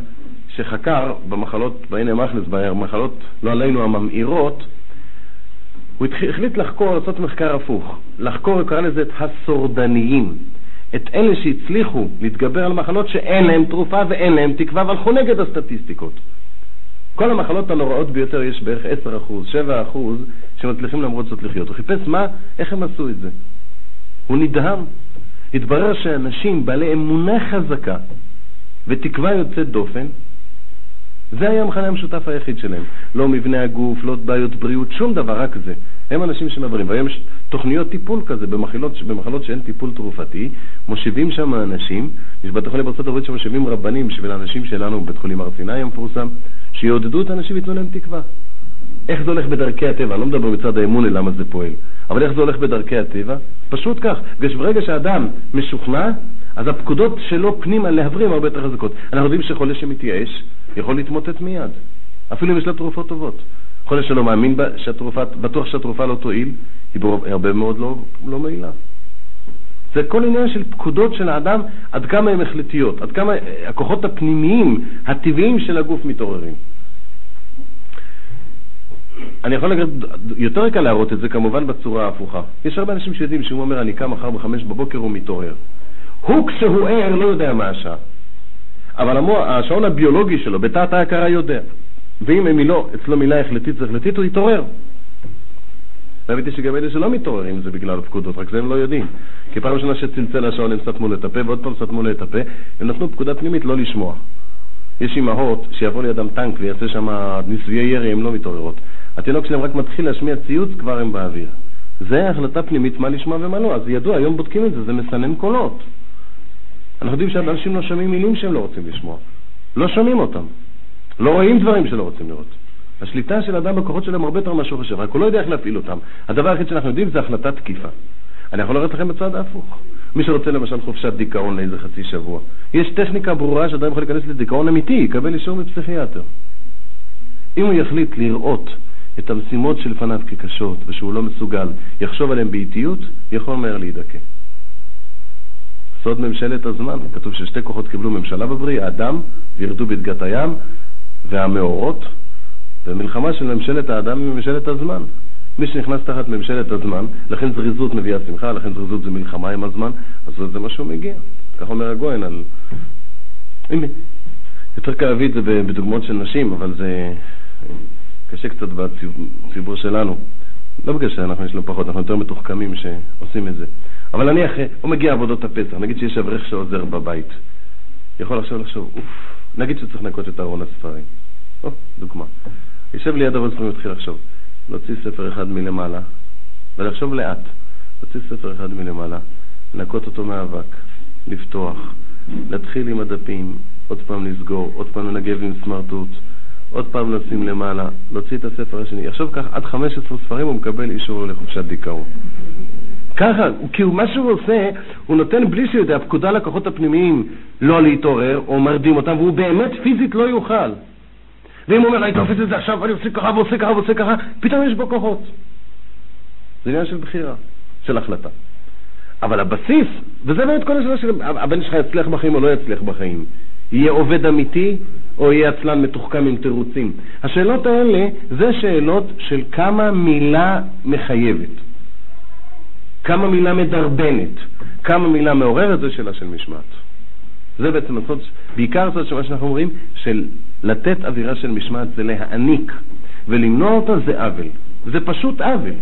שחקר במחלות, בעיני מחלס, במחלות, לא עלינו, הממאירות, הוא החליט לחקור, לעשות מחקר הפוך. לחקור, הוא קרא לזה את השורדניים. את אלה שהצליחו להתגבר על מחלות שאין להם תרופה ואין להם תקווה והלכו נגד הסטטיסטיקות. כל המחלות הנוראות ביותר יש בערך 10%, 7% שמצליחים למרות זאת לחיות. הוא חיפש מה, איך הם עשו את זה. הוא נדהם. התברר שאנשים בעלי אמונה חזקה ותקווה יוצאת דופן, זה היה המכנה המשותף היחיד שלהם. לא מבנה הגוף, לא בעיות בריאות, שום דבר, רק זה. הם אנשים שמעברים. והיום יש תוכניות טיפול כזה במחלות, במחלות שאין טיפול תרופתי, מושיבים שם אנשים, יש בתי חולים בארצות הברית שמושיבים רבנים בשביל האנשים שלנו בבית חולים הר סיני המפורסם, שיעודדו את האנשים וייתנו להם תקווה. איך זה הולך בדרכי הטבע? אני לא מדבר מצד האמון למה זה פועל, אבל איך זה הולך בדרכי הטבע? פשוט כך. בגלל שברגע שאדם משוכנע, אז הפקודות שלו פנימה להבריא הרבה יותר חזקות. אנחנו יודעים שחולה שמתייאש יכול להתמוטט מיד, אפילו אם יש לה תרופות טובות. חולה שלא מאמין בה, שהתרופה, בטוח שהתרופה לא תועיל, היא הרבה מאוד לא, לא מועילה. זה כל עניין של פקודות של האדם, עד כמה הן החלטיות, עד כמה הכוחות הפנימיים, הטבעיים של הגוף מתעוררים. אני יכול להגיד, יותר קל להראות את זה כמובן בצורה ההפוכה. יש הרבה אנשים שיודעים שהוא אומר, אני קם מחר בחמש בבוקר, הוא מתעורר. הוא כשהוא ער לא יודע מה השעה. אבל המוח, השעון הביולוגי שלו, בתת ההכרה יודע. ואם הם לא, אצלו מילה החלטית זה החלטית, הוא יתעורר. והאמת היא שגם אלה שלא מתעוררים זה בגלל הפקודות, רק זה הם לא יודעים. כי פעם ראשונה שצלצל השעון הם סתמו לו את הפה, ועוד פעם סתמו לו את הפה, הם נתנו פקודה פנימית לא לשמוע. יש אמהות שיבוא לידם טנק ויעשה שם ניסויי ירי, הן לא מתעוררות. התינוק שלהם רק מתחיל להשמיע ציוץ, כבר הם באוויר. זה החלטה פנימית מה לשמוע ומה לא. אז ידוע, היום בודקים את זה, זה מסנן קולות. אנחנו יודעים שאנשים לא שומעים מילים שהם לא רוצים לשמוע. לא שומעים אותם. לא רואים דברים שלא רוצים לראות. השליטה של אדם בכוחות שלהם הרבה יותר ממה שהוא חושב, רק הוא לא יודע איך להפעיל אותם. הדבר היחיד שאנחנו יודעים זה החלטת תקיפה. אני יכול לראות לכם בצד ההפוך. מי שרוצה למשל חופשת דיכאון לאיזה חצי שבוע, יש טכניקה ברורה שאדם יכול להיכנס לדיכאון אמיתי, יקבל אישור מפסיכיאטר. אם הוא יחליט לראות את המשימות שלפניו כקשות ושהוא לא מסוגל, יחשוב עליהן באיטיות, יכול מהר להידכא. סוד ממשלת הזמן, כתוב ששתי כוחות קיבלו ממשלה בבריאה, האדם וירדו בדגת הים והמאורות, ומלחמה של ממשלת האדם היא ממשלת הזמן. מי שנכנס תחת ממשלת הזמן, לכן זריזות מביאה שמחה, לכן זריזות זה מלחמה עם הזמן, אז זה מה שהוא מגיע. כך אומר הגויין על... הנה, יותר קל להביא את זה בדוגמאות של נשים, אבל זה קשה קצת בציבור שלנו. לא בגלל שאנחנו יש לנו פחות, אנחנו יותר מתוחכמים שעושים את זה. אבל נניח, הוא מגיע עבודות הפסח, נגיד שיש אברך שעוזר בבית. יכול עכשיו לחשוב, אוף, נגיד שצריך לנקות את ארון הספרים. או, דוגמה. יושב ליד ארון הספרים ומתחיל לחשוב. להוציא ספר אחד מלמעלה, ולחשוב לאט. להוציא ספר אחד מלמעלה, לנקות אותו מאבק, לפתוח, להתחיל עם הדפים, עוד פעם לסגור, עוד פעם לנגב עם סמרטוט, עוד פעם לשים למעלה, להוציא את הספר השני. יחשוב כך, עד 15 ספרים הוא מקבל אישור לחופשת דיכאון. ככה, כי מה שהוא עושה, הוא נותן בלי שהוא יודע, פקודה לכוחות הפנימיים לא להתעורר, או מרדים אותם, והוא באמת פיזית לא יוכל. ואם הוא אומר, אני תופס את זה עכשיו, אני עושה ככה ועושה ככה ועושה ככה, פתאום יש בו כוחות. זה עניין של בחירה, של החלטה. אבל הבסיס, וזה באמת כל השאלה של הבן שלך יצליח בחיים או לא יצליח בחיים, יהיה עובד אמיתי או יהיה עצלן מתוחכם עם תירוצים. השאלות האלה זה שאלות של כמה מילה מחייבת, כמה מילה מדרבנת, כמה מילה מעוררת, זה שאלה של משמעת. זה בעצם הסוד, בעיקר הסוד של מה שאנחנו אומרים, של לתת אווירה של משמעת זה להעניק, ולמנוע אותה זה עוול. זה פשוט עוול.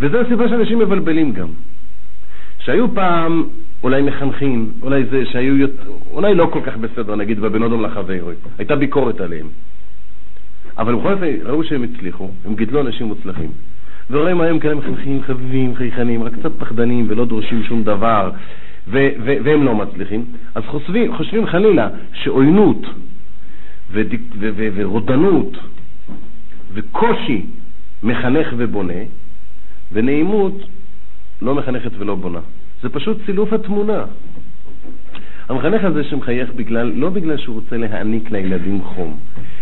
וזו הסיבה שאנשים מבלבלים גם. שהיו פעם אולי מחנכים, אולי זה, שהיו, אולי לא כל כך בסדר, נגיד, בבנודום לחברוי, הייתה ביקורת עליהם. אבל בכל זאת ראו שהם הצליחו, הם גידלו אנשים מוצלחים. ורואים היום כאלה מחנכים חביבים, חייכנים, רק קצת פחדנים ולא דורשים שום דבר, ו- ו- והם לא מצליחים, אז חושבים, חושבים חלילה שעוינות ורודנות וקושי מחנך ובונה, ונעימות לא מחנכת ולא בונה. זה פשוט סילוף התמונה. המחנך הזה שמחייך בגלל, לא בגלל שהוא רוצה להעניק לילדים חום,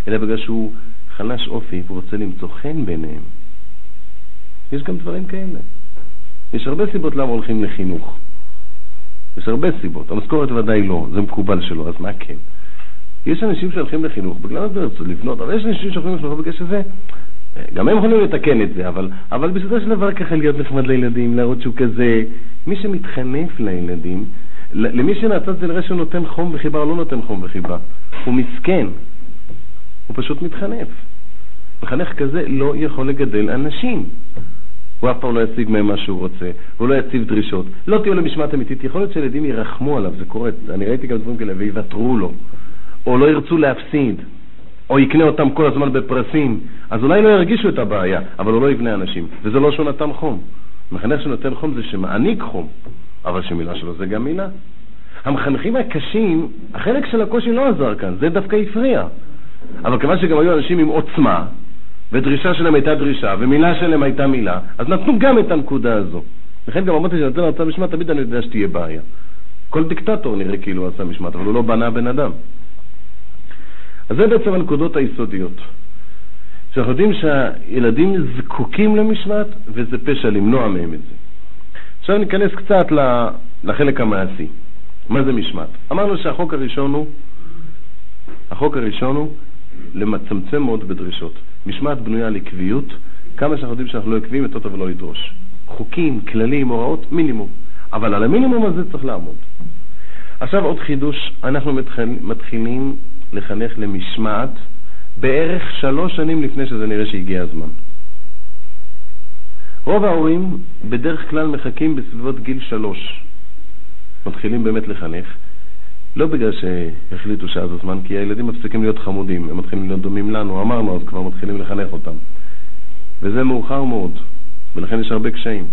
אלא בגלל שהוא חלש אופי והוא רוצה למצוא חן ביניהם. יש גם דברים כאלה. יש הרבה סיבות למה הולכים לחינוך. יש הרבה סיבות. המשכורת ודאי לא, זה מקובל שלא, אז מה כן? יש אנשים שהולכים לחינוך בגלל זה רצו לבנות, אבל יש אנשים שהולכים לחינוך בגלל שזה... גם הם יכולים לתקן את זה, אבל, אבל בסופו של דבר ככה להיות נחמד לילדים, להראות שהוא כזה... מי שמתחנף לילדים, למי שנעצת זה נראה שהוא נותן חום וחיבה או לא נותן חום וחיבה. הוא מסכן, הוא פשוט מתחנף. מחנך כזה לא יכול לגדל אנשים. הוא אף פעם לא ישיג מהם מה שהוא רוצה, הוא לא יציב דרישות. לא תהיו למשמעת אמיתית, יכול להיות שילדים ירחמו עליו, זה קורה, אני ראיתי גם דברים כאלה, ויוותרו לו, או לא ירצו להפסיד, או יקנה אותם כל הזמן בפרסים, אז אולי לא ירגישו את הבעיה, אבל הוא לא יבנה אנשים, וזה לא שהוא נתן חום. מחנך שנותן חום זה שמעניק חום, אבל שמילה שלו זה גם מילה. המחנכים הקשים, החלק של הקושי לא עזר כאן, זה דווקא הפריע. אבל כיוון שגם היו אנשים עם עוצמה, ודרישה שלהם הייתה דרישה, ומילה שלהם הייתה מילה, אז נתנו גם את הנקודה הזו. לכן גם אמרתי שנותן הרצאה משמעת, תמיד אני יודע שתהיה בעיה. כל דיקטטור נראה כאילו עשה משמעת, אבל הוא לא בנה בן אדם. אז זה בעצם הנקודות היסודיות. שאנחנו יודעים שהילדים זקוקים למשמעת, וזה פשע למנוע מהם את זה. עכשיו ניכנס קצת לחלק המעשי. מה זה משמעת? אמרנו שהחוק הראשון הוא, החוק הראשון הוא למצמצם מאוד בדרישות. משמעת בנויה על עקביות, כמה שאנחנו יודעים שאנחנו לא עקביים, יותר טוב לא לדרוש. חוקים, כללים, הוראות, מינימום. אבל על המינימום הזה צריך לעמוד. עכשיו עוד חידוש, אנחנו מתחיל, מתחילים לחנך למשמעת בערך שלוש שנים לפני שזה נראה שהגיע הזמן. רוב ההורים בדרך כלל מחכים בסביבות גיל שלוש. מתחילים באמת לחנך, לא בגלל שהחליטו שאז הזמן, כי הילדים מפסיקים להיות חמודים, הם מתחילים להיות דומים לנו, אמרנו, אז כבר מתחילים לחנך אותם. וזה מאוחר מאוד, ולכן יש הרבה קשיים.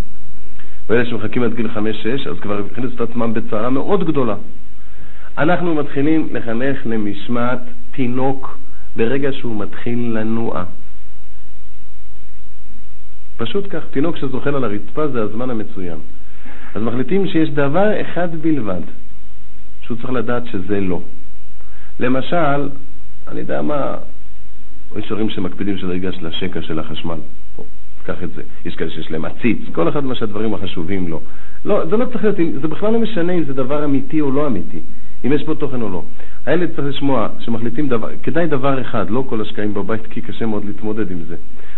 ואלה שמחכים עד גיל חמש-שש, אז כבר הכניסו את עצמם בצרה מאוד גדולה. אנחנו מתחילים לחנך למשמעת תינוק ברגע שהוא מתחיל לנוע. פשוט כך, תינוק שזוחל על הרצפה זה הזמן המצוין. אז מחליטים שיש דבר אחד בלבד שהוא צריך לדעת שזה לא. למשל, אני יודע מה, יש הורים שמקפידים שזה ייגש לשקע של החשמל. קח את זה. יש כאלה שיש להם עציץ, כל אחד מה שהדברים החשובים לו. לא, זה לא צריך להיות, זה בכלל לא משנה אם זה דבר אמיתי או לא אמיתי, אם יש פה תוכן או לא. הילד צריך לשמוע שמחליטים דבר, כדאי דבר אחד, לא כל השקעים בבית, כי קשה מאוד להתמודד עם זה.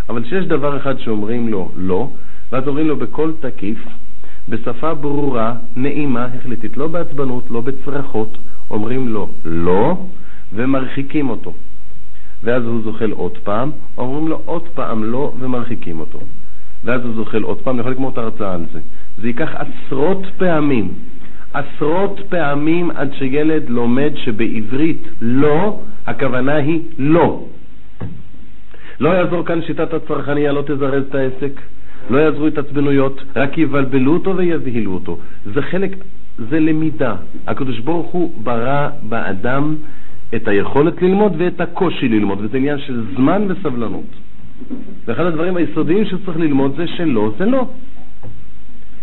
אבל שיש דבר אחד שאומרים לו לא, ואז אומרים לו בקול תקיף, בשפה ברורה, נעימה, החלטית, לא בעצבנות, לא בצרחות, אומרים לו לא, ומרחיקים אותו. ואז הוא זוחל עוד פעם, אומרים לו עוד פעם לא, ומרחיקים אותו. ואז הוא זוחל עוד פעם, אני יכול לגמור את ההרצאה על זה. זה ייקח עשרות פעמים עשרות פעמים עד שילד לומד שבעברית לא, הכוונה היא לא. לא יעזור כאן שיטת הצרכניה, לא תזרז את העסק, לא יעזרו התעצבנויות, רק יבלבלו אותו ויבהילו אותו. זה חלק, זה למידה. הקדוש ברוך הוא ברא באדם את היכולת ללמוד ואת הקושי ללמוד, וזה עניין של זמן וסבלנות. ואחד הדברים היסודיים שצריך ללמוד זה שלא זה לא.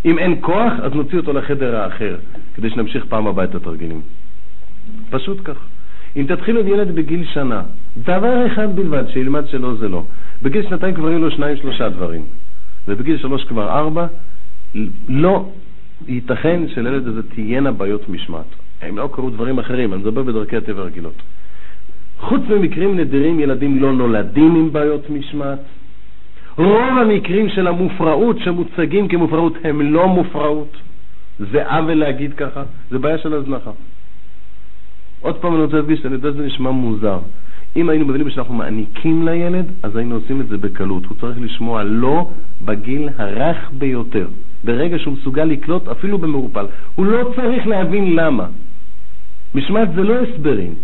אם אין כוח, אז נוציא אותו לחדר האחר, כדי שנמשיך פעם הבאה את התרגילים. פשוט כך. אם תתחילו עם ילד בגיל שנה, דבר אחד בלבד, שילמד שלא זה לא. בגיל שנתיים כבר יהיו לו שניים שלושה דברים, ובגיל שלוש כבר ארבע, לא ייתכן שלילד הזה תהיינה בעיות משמעת. הם לא קרו דברים אחרים, אני מדבר בדרכי הטבע הרגילות. חוץ ממקרים נדירים, ילדים לא נולדים עם בעיות משמעת. רוב המקרים של המופרעות שמוצגים כמופרעות הם לא מופרעות. זה עוול להגיד ככה, זה בעיה של הזנחה. עוד פעם אני רוצה להדגיש, אני יודע שזה נשמע מוזר. אם היינו מבינים שאנחנו מעניקים לילד, אז היינו עושים את זה בקלות. הוא צריך לשמוע לא בגיל הרך ביותר. ברגע שהוא מסוגל לקלוט, אפילו במעורפל. הוא לא צריך להבין למה. משמעת זה לא הסברים.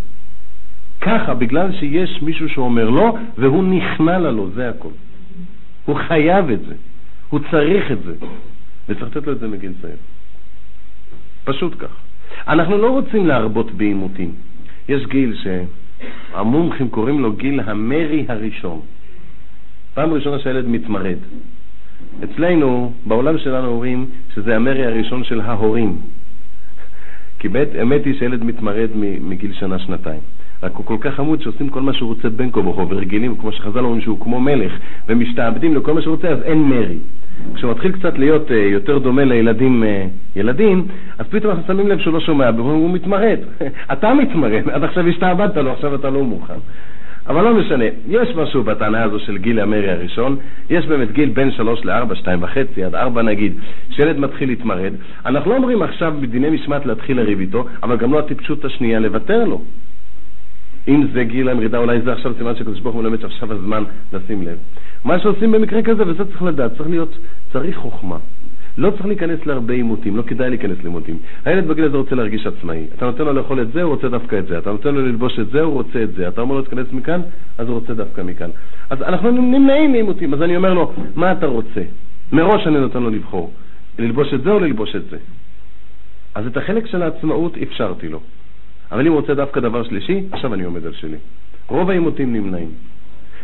ככה, בגלל שיש מישהו שאומר לא, והוא נכנע ללא, זה הכל. הוא חייב את זה. הוא צריך את זה. וצריך לתת לו את זה מגיל צעיר. פשוט כך. אנחנו לא רוצים להרבות בעימותים. יש גיל שהמומחים קוראים לו גיל המרי הראשון. פעם ראשונה שהילד מתמרד. אצלנו, בעולם שלנו אומרים שזה המרי הראשון של ההורים. כי באמת, היא שילד מתמרד מגיל שנה-שנתיים. רק הוא כל כך חמוד שעושים כל מה שהוא רוצה בין כה וכה, ורגילים, כמו שחז"ל אומרים שהוא כמו מלך, ומשתעבדים לכל מה שהוא רוצה, אז אין מרי. כשהוא מתחיל קצת להיות uh, יותר דומה לילדים uh, ילדים, אז פתאום אנחנו שמים לב שהוא לא שומע, והוא מתמרד. אתה מתמרד, עד עכשיו השתעבדת לו, עכשיו אתה לא מוכן. אבל לא משנה, יש משהו בטענה הזו של גיל המרי הראשון, יש באמת גיל בין שלוש לארבע, שתיים וחצי, עד ארבע נגיד, שילד מתחיל להתמרד. אנחנו לא אומרים עכשיו בדיני משמעת להתחיל לריב איתו, אבל גם לא הטיפשות השנייה לוותר לו. אם זה גיל המרידה, אולי זה עכשיו סימן שקדוש ברוך הוא מלמד שעכשיו הזמן לשים לב. מה שעושים במקרה כזה, וזה צריך לדעת, צריך להיות, צריך חוכמה. לא צריך להיכנס להרבה עימותים, לא כדאי להיכנס לעימותים. הילד בגיל הזה רוצה להרגיש עצמאי. אתה נותן לו לאכול את זה, הוא רוצה דווקא את זה. אתה נותן לו ללבוש את זה, הוא רוצה את זה. אתה אומר לו תיכנס מכאן, אז הוא רוצה דווקא מכאן. אז אנחנו נמנעים מעימותים, אז אני אומר לו, מה אתה רוצה? מראש אני נותן לו לבחור, ללבוש את זה או ללבוש את זה. אז את החלק של העצמאות אפשרתי לו. אבל אם הוא רוצה דווקא דבר שלישי, עכשיו אני עומד על שלי. רוב העימותים נמנעים.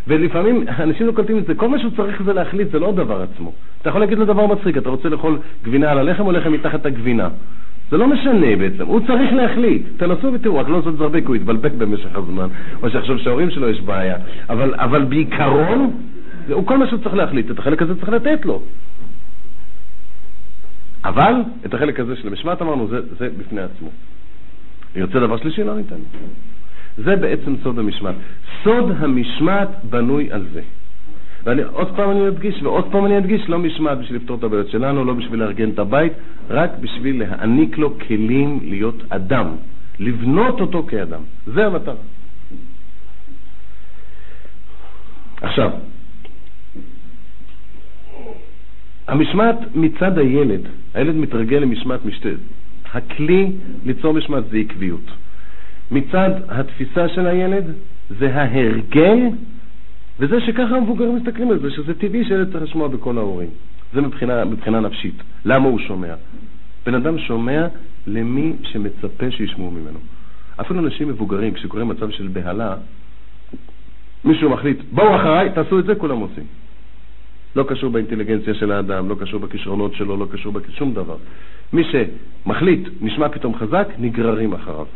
ולפעמים אנשים לא קולטים את זה, כל מה שהוא צריך זה להחליט, זה לא הדבר עצמו. אתה יכול להגיד לו דבר מצחיק, אתה רוצה לאכול גבינה על הלחם או לחם מתחת הגבינה. זה לא משנה בעצם, הוא צריך להחליט. תנסו ותראו, רק לא לעשות את זה הרבה כי הוא יתבלבל במשך הזמן, או שיחשוב שההורים שלו יש בעיה. אבל, אבל בעיקרון, הוא כל מה שהוא צריך להחליט, את החלק הזה צריך לתת לו. אבל את החלק הזה של המשמעת אמרנו, זה, זה בפני עצמו. ירצה דבר שלישי, לא ניתן. זה בעצם סוד המשמעת. סוד המשמעת בנוי על זה. ועוד פעם אני אדגיש, ועוד פעם אני אדגיש, לא משמעת בשביל לפתור את הבעיות שלנו, לא בשביל לארגן את הבית, רק בשביל להעניק לו כלים להיות אדם, לבנות אותו כאדם. זה המטרה. עכשיו, המשמעת מצד הילד, הילד מתרגל למשמעת משתה. הכלי ליצור משמעת זה עקביות. מצד התפיסה של הילד זה ההרגל, וזה שככה המבוגרים מסתכלים על זה, שזה טבעי שילד צריך לשמוע בכל ההורים. זה מבחינה, מבחינה נפשית. למה הוא שומע? בן אדם שומע למי שמצפה שישמעו ממנו. אפילו אנשים מבוגרים, כשקורה מצב של בהלה, מישהו מחליט, בואו אחריי, תעשו את זה, כולם עושים. לא קשור באינטליגנציה של האדם, לא קשור בכישרונות שלו, לא קשור בשום דבר. מי שמחליט, נשמע פתאום חזק, נגררים אחריו.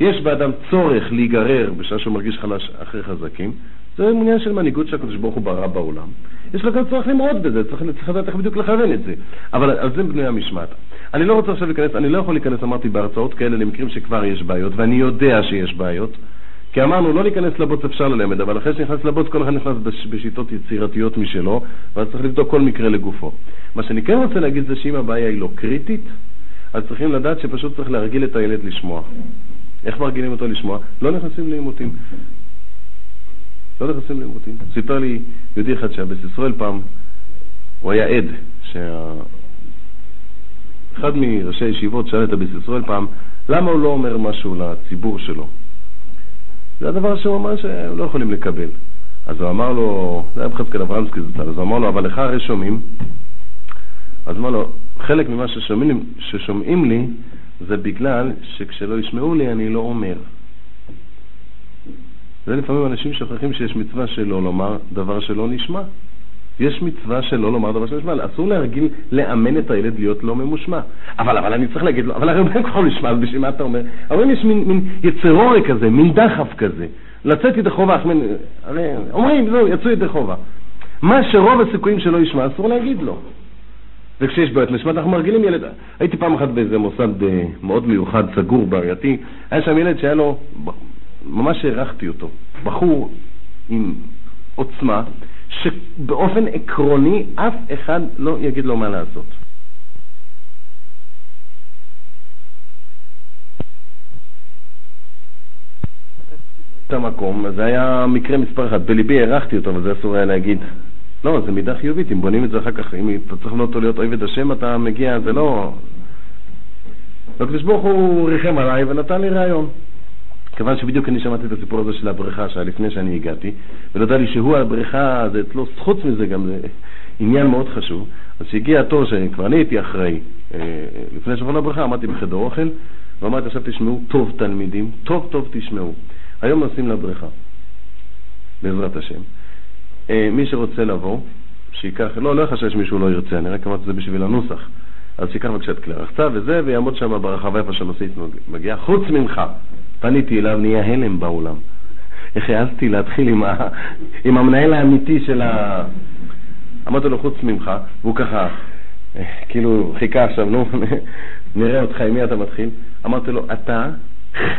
יש באדם צורך להיגרר בשעה שהוא מרגיש חלש אחרי חזקים, זה עניין של מנהיגות שהקדוש ברוך הוא ברא בעולם. יש לו גם צורך למרוד בזה, צריך, צריך לדעת איך בדיוק לכוון את זה. אבל על זה בנויה המשמעת. אני לא רוצה עכשיו להיכנס, אני לא יכול להיכנס, אמרתי, בהרצאות כאלה למקרים שכבר יש בעיות, ואני יודע שיש בעיות, כי אמרנו, לא להיכנס לבוץ אפשר ללמד, אבל אחרי שנכנס לבוץ, כל אחד נכנס בשיטות יצירתיות משלו, ואז צריך לבדוק כל מקרה לגופו. מה שאני כן רוצה להגיד זה שאם הבעיה היא לא קריטית, אז צריכים לדעת שפשוט צריך להרגיל את הילד לשמוע. איך מרגילים אותו לשמוע? לא נכנסים לעימותים. לא נכנסים לעימותים. סיפר לי יהודי אחד שהבית ישראל פעם, הוא היה עד, שה... אחד מראשי הישיבות שאל את הבית ישראל פעם, למה הוא לא אומר משהו לציבור שלו? זה הדבר שהוא אמר שהם לא יכולים לקבל. אז הוא אמר לו, זה היה בחזקאל אברמסקי זצ"ל, אז הוא אמר לו, אבל לך הרי שומעים. אז אמר לו, חלק ממה ששומעים, ששומעים לי זה בגלל שכשלא ישמעו לי אני לא אומר. זה לפעמים אנשים שוכחים שיש מצווה שלא לומר דבר שלא נשמע. יש מצווה שלא לומר דבר שלא נשמע. אסור להרגיל לאמן את הילד להיות לא ממושמע. אבל, אבל אני צריך להגיד לו, אבל הרי כל נשמע, אז בשביל מה אתה אומר? אבל יש מין, מין יצרורי כזה, מין דחף כזה. לצאת ידי חובה, אומרים, זהו, יצאו ידי חובה. מה שרוב הסיכויים שלא ישמע, אסור להגיד לו. וכשיש בעיות משמעת אנחנו מרגילים ילד. הייתי פעם אחת באיזה מוסד אה, מאוד מיוחד, סגור, בעייתי, היה שם ילד שהיה לו, ממש הערכתי אותו, בחור עם עוצמה, שבאופן עקרוני אף אחד לא יגיד לו מה לעשות. המקום, זה היה מקרה מספר אחת. בליבי הערכתי אותו, אבל זה אסור היה להגיד. לא, זה מידה חיובית, אם בונים את זה אחר כך, אם אתה צריך לבנות אותו להיות עבד השם, אתה מגיע, זה לא... הקדוש ברוך הוא ריחם עליי ונתן לי רעיון. כיוון שבדיוק אני שמעתי את הסיפור הזה של הבריכה שהיה לפני שאני הגעתי, ונודע לי שהוא הבריכה, זה אצלו, חוץ מזה גם זה עניין מאוד חשוב, אז כשהגיע התור שכבר אני הייתי אחראי, אה, לפני שבוע לבריכה, עמדתי בחדר אוכל, ואמרתי עכשיו תשמעו טוב תלמידים, טוב טוב תשמעו. היום נוסעים לבריכה, בעזרת השם. אה, מי שרוצה לבוא, שייקח, לא, לא יחשש שמישהו לא ירצה, אני רק אמרתי את זה בשביל הנוסח. אז שייקח בבקשה את כלי הרחצה וזה, ויעמוד שם ברחבה איפה שהנוסעית מגיע, חוץ ממך. פניתי אליו, נהיה הלם באולם. איך העזתי להתחיל עם, ה... עם המנהל האמיתי של ה... אמרתי לו, חוץ ממך, והוא ככה, אה, כאילו חיכה עכשיו, נו, נראה אותך, עם מי אתה מתחיל? אמרתי לו, אתה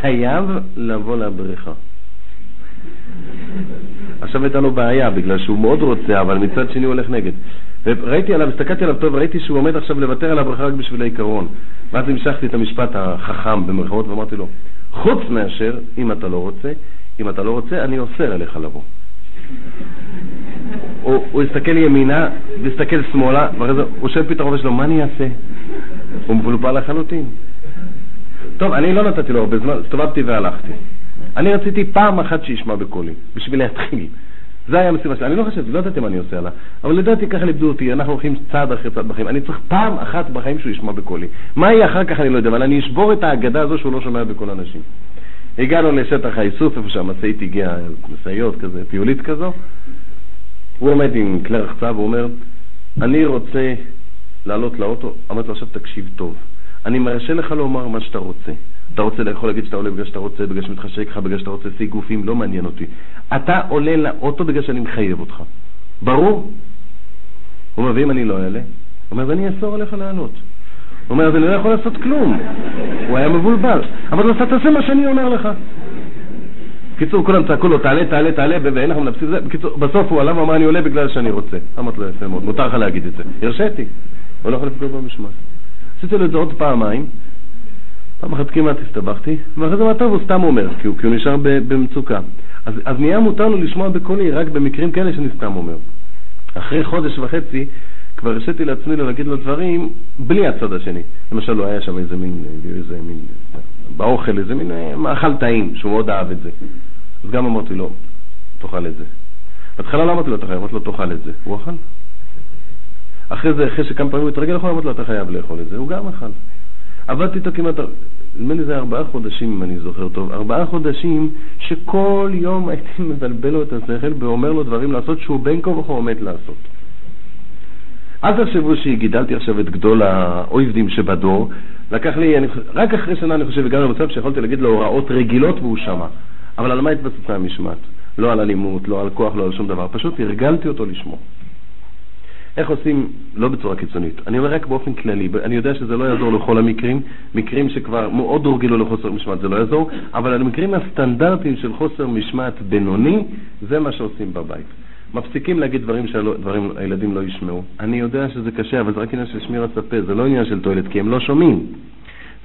חייב לבוא לבריכה. עכשיו הייתה לו בעיה, בגלל שהוא מאוד רוצה, אבל מצד שני הוא הולך נגד. וראיתי עליו, הסתכלתי עליו טוב, ראיתי שהוא עומד עכשיו לוותר על הברכה רק בשביל העיקרון. ואז המשכתי את המשפט החכם במרכאות ואמרתי לו, חוץ מאשר, אם אתה לא רוצה, אם אתה לא רוצה, אני אוסר עליך לבוא. הוא, הוא הסתכל ימינה והסתכל שמאלה, ואחרי זה הוא שואל פתאום שלו, מה אני אעשה? הוא מבולבל לחלוטין. טוב, אני לא נתתי לו הרבה זמן, הסתובבתי והלכתי. אני רציתי פעם אחת שישמע בקולי, בשביל להתחיל. זה היה המשימה שלי. אני לא חושב, לא ידעתי מה אני עושה עליו, אבל לדעתי ככה לימדו אותי, אנחנו הולכים צעד אחרי צעד בחיים. אני צריך פעם אחת בחיים שהוא ישמע בקולי. מה יהיה אחר כך אני לא יודע, אבל אני אשבור את האגדה הזו שהוא לא שומע בקול אנשים. הגענו לשטח האיסוף, איפה שהמשאית הגיעה, משאיות כזה, טיולית כזו. הוא עומד עם כלי רחצה והוא אומר, אני רוצה לעלות לאוטו. אמרתי לו, עכשיו תקשיב טוב. אני מרשה לך לומר מה שאתה רוצה. אתה רוצה לאכול להגיד שאתה עולה בגלל שאתה רוצה, בגלל שמתחשק לך, בגלל שאתה רוצה להשיג גופים, לא מעניין אותי. אתה עולה לאוטו בגלל שאני מחייב אותך. ברור? הוא אומר, ואם אני לא אעלה? הוא אומר, אז אני אאסור עליך לעלות. הוא אומר, אז אני לא יכול לעשות כלום. הוא היה מבולבל. אבל אתה תעשה מה שאני אומר לך. בקיצור, כולם צעקו לו, תעלה, תעלה, תעלה, ואין לך מנפסים זה. בקיצור, בסוף הוא עלה ואמר, אני עולה בגלל שאני רוצה. אמרתי לו, יפה מאוד, מותר לך להגיד את זה. הרשיתי. הוא לא יכול לפגוע במשמעת. עשיתי לו את זה עוד פעמיים, פעם אחת כמעט הסתבכתי, ואחרי זה מה טוב, הוא סתם אומר, כי הוא, כי הוא נשאר במצוקה. אז, אז נהיה מותר לו לשמוע בקולי רק במקרים כאלה שאני סתם אומר. אחרי חודש וחצי כבר הרשיתי לעצמי להגיד לו דברים בלי הצד השני. למשל, לא היה שם איזה מין, איזה מין, באוכל איזה מין אה, מאכל טעים, שהוא מאוד אהב את זה. אז גם אמרתי לו, תאכל את זה. בהתחלה לא אמרתי לו, אתה חייב, אמרתי לו, תאכל את זה. הוא אכל. אחרי זה, אחרי שכמה פעמים הוא התרגל לאכול, אמרתי לו, אתה חייב לאכול את זה. הוא גם אכל. עבדתי איתו כמעט, נדמה לי זה ארבעה חודשים, אם אני זוכר טוב, ארבעה חודשים שכל יום הייתי מבלבל לו את השכל ואומר לו דברים לעשות שהוא בין כה וכה עומד לעשות. אל תחשבו שגידלתי עכשיו את גדול האויבדים שבדור, לקח לי, אני, רק אחרי שנה אני חושב הגענו למצב שיכולתי להגיד לו הוראות רגילות והוא שמע. אבל על מה התבססה המשמעת? לא על אלימות, לא על כוח, לא על שום דבר, פשוט הרגלתי אותו לשמוע. איך עושים, לא בצורה קיצונית, אני אומר רק באופן כללי, אני יודע שזה לא יעזור לכל המקרים, מקרים שכבר מאוד הורגלו לחוסר משמעת זה לא יעזור, אבל המקרים הסטנדרטיים של חוסר משמעת בינוני, זה מה שעושים בבית. מפסיקים להגיד דברים שהילדים לא ישמעו. אני יודע שזה קשה, אבל זה רק עניין של שמירת הפה, זה לא עניין של תועלת, כי הם לא שומעים.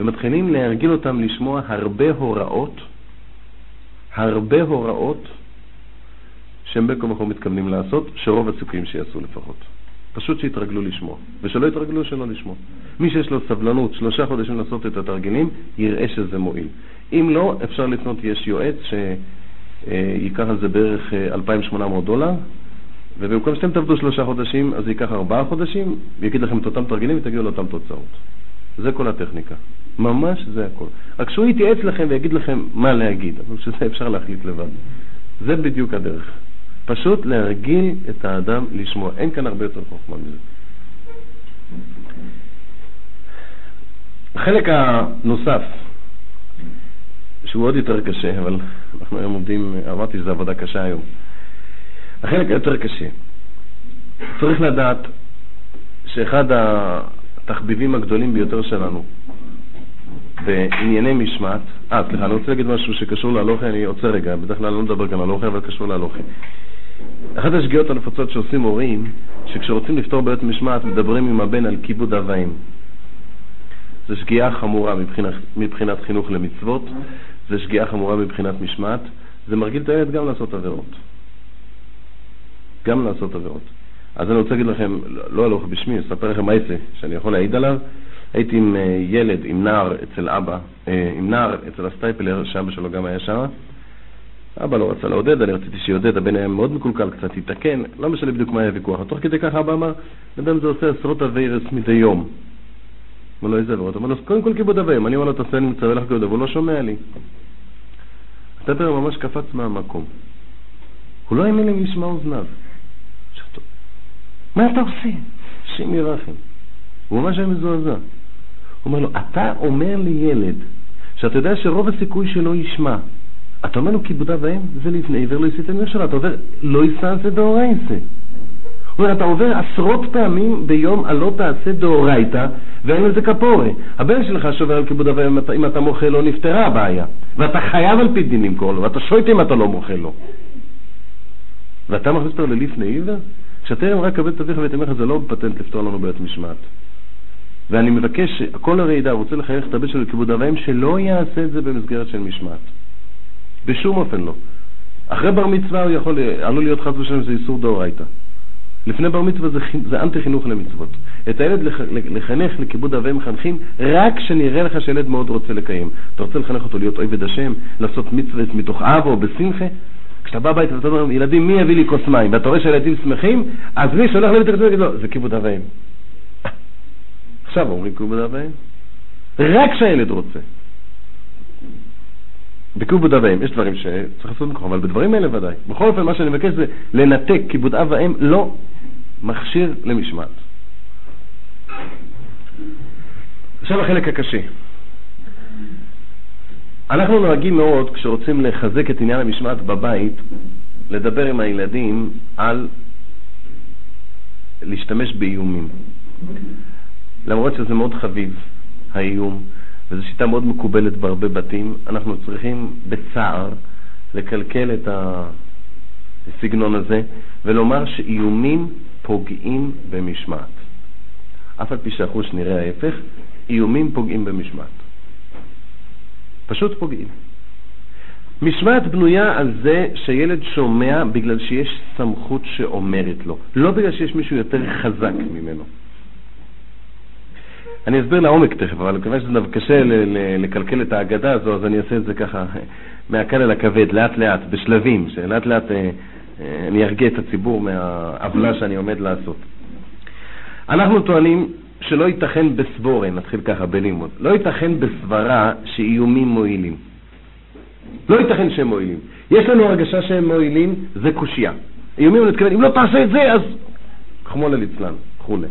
ומתחילים להרגיל אותם לשמוע הרבה הוראות, הרבה הוראות שהם בין כה מתכוונים לעשות, שרוב הסיכויים שיעשו לפחות. פשוט שיתרגלו לשמוע, ושלא יתרגלו שלא לשמוע. מי שיש לו סבלנות שלושה חודשים לעשות את התרגילים, יראה שזה מועיל. אם לא, אפשר לפנות, יש יועץ שייקח על זה בערך 2,800 אה, דולר, ובמקום שאתם תעבדו שלושה חודשים, אז ייקח ארבעה חודשים, ויגיד לכם את אותם תרגילים ותגיעו לאותן תוצאות. זה כל הטכניקה. ממש זה הכל. רק שהוא יתייעץ לכם ויגיד לכם מה להגיד, אבל שזה אפשר להחליט לבד. זה בדיוק הדרך. פשוט להרגיל את האדם לשמוע. אין כאן הרבה יותר חוכמה מזה. החלק הנוסף, שהוא עוד יותר קשה, אבל אנחנו היום עומדים, אמרתי שזו עבודה קשה היום. החלק היותר קשה, צריך לדעת שאחד התחביבים הגדולים ביותר שלנו בענייני משמעת, אה, סליחה, אני רוצה להגיד משהו שקשור להלוכי, אני עוצר רגע, בדרך כלל אני לא מדבר כאן על הלוכי, אבל קשור להלוכי. אחת השגיאות הנפוצות שעושים הורים, שכשרוצים לפתור בעיות משמעת, מדברים עם הבן על כיבוד אבאים. זו שגיאה חמורה מבחינת, מבחינת חינוך למצוות, זו שגיאה חמורה מבחינת משמעת, זה מרגיל את הילד גם לעשות עבירות. גם לעשות עבירות. אז אני רוצה להגיד לכם, לא הלוך בשמי, אספר לכם מה יצא, שאני יכול להעיד עליו. הייתי עם אה, ילד, עם נער אצל אבא, אה, עם נער אצל הסטייפלר, שאבא שלו גם היה שם. אבא לא רצה לעודד, אני רציתי שיעודד, הבן היה מאוד מקולקל, קצת התקן, לא משנה בדיוק מה היה הוויכוח. תוך כדי ככה אבא אמר, בן אדם זה עושה עשרות אביירס מדי יום. אמר לו, איזה עבירות? אמר לו, קודם כל כיבוד אביים. אני אומר לו, תעשה, אני מצווה לך כיבוד, אבל הוא לא שומע לי. הסטייפלר ממש קפץ מהמקום. הוא לא האמין לי משמע אוזניו. מה אתה עושה? השם ירחם. הוא ממש היה מזועזע. הוא אומר לו, אתה אומר לילד שאתה יודע שרוב הסיכוי שלא ישמע, אתה אומר לו כיבודה בהם, זה לפני עיוור לא יסיתן מכשלה. אתה עובר, לא יישא זה דאורייתא. הוא אומר, אתה עובר עשרות פעמים ביום על לא תעשה דאורייתא, ואין לזה כפורה. הבן שלך שובר על כיבוד אבי אם אתה מוחה לו, נפתרה הבעיה. ואתה חייב על פי דין למכור לו, ואתה שויט אם אתה לא מוחה לו. ואתה מכניס אותו ללפני עיוור? כשהטרם רק כבד את אביך ואת אמך זה לא פטנט לפתור לנו בעיות משמעת. ואני מבקש, כל הרעידה רוצה לחייך את הבן שלו לכיבוד אביהם, שלא יעשה את זה במסגרת של משמעת. בשום אופן לא. אחרי בר מצווה הוא יכול, עלול להיות חס ושלום זה איסור דאורייתא. לפני בר מצווה זה, זה אנטי חינוך למצוות. את הילד לח, לחנך לכיבוד אבי מחנכים רק כשנראה לך שילד מאוד רוצה לקיים. אתה רוצה לחנך אותו להיות אויבד השם, לעשות מצווה מתוך אב או בשמחה? כשאתה בא הביתה ואתה אומר, ילדים, מי יביא לי כוס מים? ואתה רואה שהילדים שמחים, אז מי שהולך לבית הכנסת יגיד לו, זה כיבוד אבאים. עכשיו אומרים כיבוד אבאים. רק כשהילד רוצה. בכיבוד אב ואם, יש דברים שצריך לעשות מכוח, אבל בדברים האלה ודאי. בכל אופן, מה שאני מבקש זה לנתק כיבוד אב ואם לא מכשיר למשמעת. עכשיו החלק הקשה. אנחנו נוהגים מאוד, כשרוצים לחזק את עניין המשמעת בבית, לדבר עם הילדים על להשתמש באיומים. למרות שזה מאוד חביב, האיום, וזו שיטה מאוד מקובלת בהרבה בתים, אנחנו צריכים בצער לקלקל את הסגנון הזה ולומר שאיומים פוגעים במשמעת. אף על פי שהחוש נראה ההפך, איומים פוגעים במשמעת. פשוט פוגעים. משמעת בנויה על זה שילד שומע בגלל שיש סמכות שאומרת לו, לא בגלל שיש מישהו יותר חזק ממנו. אני אסביר לעומק תכף, אבל מכיוון שזה קשה לקלקל את ההגדה הזו, אז אני אעשה את זה ככה מהקל אל הכבד, לאט לאט, בשלבים, שלאט לאט אה, אה, אני ארגיע את הציבור מהעוולה שאני עומד לעשות. אנחנו טוענים שלא ייתכן בסבורן, נתחיל ככה בלימוד, לא ייתכן בסברה שאיומים מועילים. לא ייתכן שהם מועילים. יש לנו הרגשה שהם מועילים, זה קושייה. איומים, אני מתכוון, אם לא תעשה את זה, אז חמולה ליצלן, וכולי.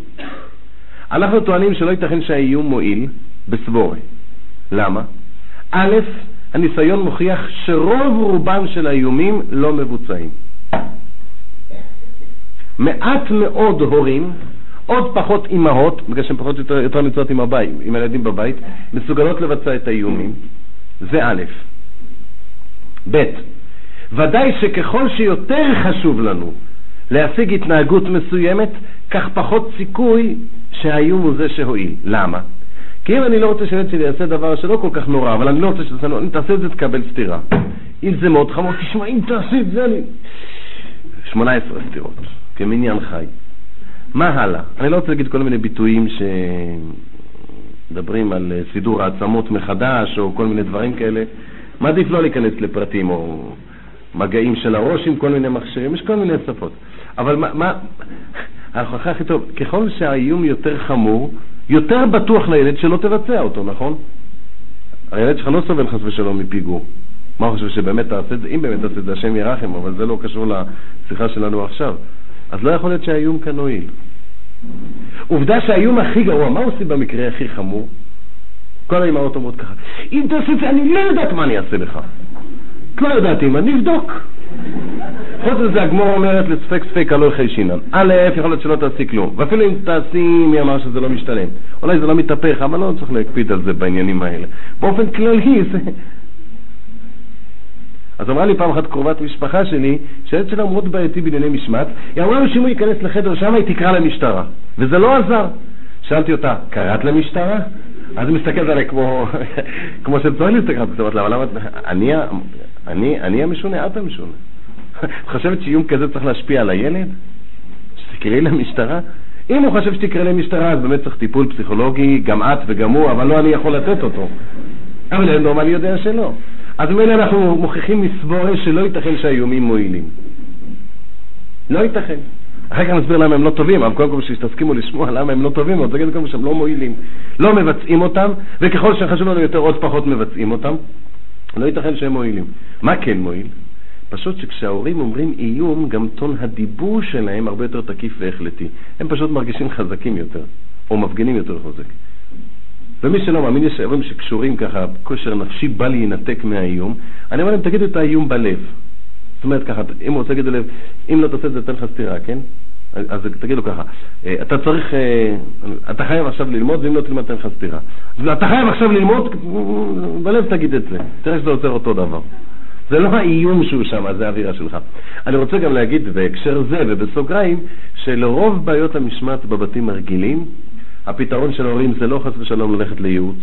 אנחנו טוענים שלא ייתכן שהאיום מועיל בסבורי. למה? א', הניסיון מוכיח שרוב רובם של האיומים לא מבוצעים. מעט מאוד הורים, עוד פחות אימהות, בגלל שהן פחות יותר, יותר נמצאות עם עם הילדים בבית, מסוגלות לבצע את האיומים. זה א', ב', ודאי שככל שיותר חשוב לנו להשיג התנהגות מסוימת, כך פחות סיכוי שהאיום הוא זה שהועיל. למה? כי אם אני לא רוצה שהילד שלי יעשה דבר שלא כל כך נורא, אבל אני לא רוצה שתעשה, את זה תקבל סטירה. אם זה מאוד חמור, תשמע, אם תעשה את זה אני... 18 סטירות, כמניין חי. מה הלאה? אני לא רוצה להגיד כל מיני ביטויים שמדברים על אה, סידור העצמות מחדש, או כל מיני דברים כאלה. מעדיף לא להיכנס לפרטים, או מגעים של הראש עם כל מיני מכשירים, יש כל מיני שפות. אבל מה, מה, ההוכחה הכי טוב, ככל שהאיום יותר חמור, יותר בטוח לילד שלא תבצע אותו, נכון? הילד שלך לא סובל חס ושלום מפיגור. מה הוא חושב שבאמת תעשה את זה? אם באמת תעשה את זה, השם ירחם, אבל זה לא קשור לשיחה שלנו עכשיו. אז לא יכול להיות שהאיום כאן הועיל. עובדה שהאיום הכי גרוע, מה עושים במקרה הכי חמור? כל האמהות אומרות ככה, אם תעשה את זה, אני לא יודעת מה אני אעשה לך. את לא יודעת אם אני אבדוק. חוץ מזה הגמור אומרת לספק ספק הלא יחי שינן. א', יכול להיות שלא תעשי כלום. ואפילו אם תעשי, מי אמר שזה לא משתלם. אולי זה לא מתהפך, אבל לא צריך להקפיד על זה בעניינים האלה. באופן כללי זה... אז אמרה לי פעם אחת קרובת משפחה שלי, שהילד שלה מאוד בעייתי בענייני משמעת, היא אמרה לו שאם הוא ייכנס לחדר שם היא תקרא למשטרה. וזה לא עזר. שאלתי אותה, קראת למשטרה? אז היא מסתכלת עליי כמו, כמו שצריך להסתכל, זאת אומרת, למה, אני, אני, אני המשונה, את המשונה. את חושבת שאיום כזה צריך להשפיע על הילד? שתקראי למשטרה? אם הוא חושב שתקראי למשטרה, אז באמת צריך טיפול פסיכולוגי, גם את וגם הוא, אבל לא אני יכול לתת אותו. אבל ילד נורמלי יודע שלא. אז ממילא אנחנו מוכיחים מסבורת שלא ייתכן שהאיומים מועילים. לא ייתכן. אחר כך נסביר למה הם לא טובים, אבל קודם כל שתסכימו לשמוע למה הם לא טובים, אבל תגידו קודם שהם לא מועילים. לא מבצעים אותם, וככל שחשוב לנו יותר, עוד פחות מבצעים אותם. לא ייתכן שהם מועילים. מה כן מועיל? פשוט שכשההורים אומרים איום, גם טון הדיבור שלהם הרבה יותר תקיף והחלטי. הם פשוט מרגישים חזקים יותר, או מפגינים יותר חוזק. ומי שלא מאמין, יש אירועים שקשורים ככה, כושר נפשי בא להינתק מהאיום, אני אומר להם, תגידו את האיום בלב. זאת אומרת ככה, אם הוא רוצה להגיד ללב, אם לא תעשה את זה, תן לך סטירה, כן? אז תגיד לו ככה, אה, אתה צריך, אה, אתה חייב עכשיו ללמוד, ואם לא תלמד, תן לך סטירה. אתה חייב עכשיו ללמוד, בלב תגיד את זה, תראה שזה עוצר אותו דבר. זה לא האיום שהוא שם, זה האווירה שלך. אני רוצה גם להגיד בהקשר זה ובסוגריים, שלרוב בעיות המשמעת בבתים הרגילים, הפתרון של ההורים זה לא חס ושלום ללכת לייעוץ,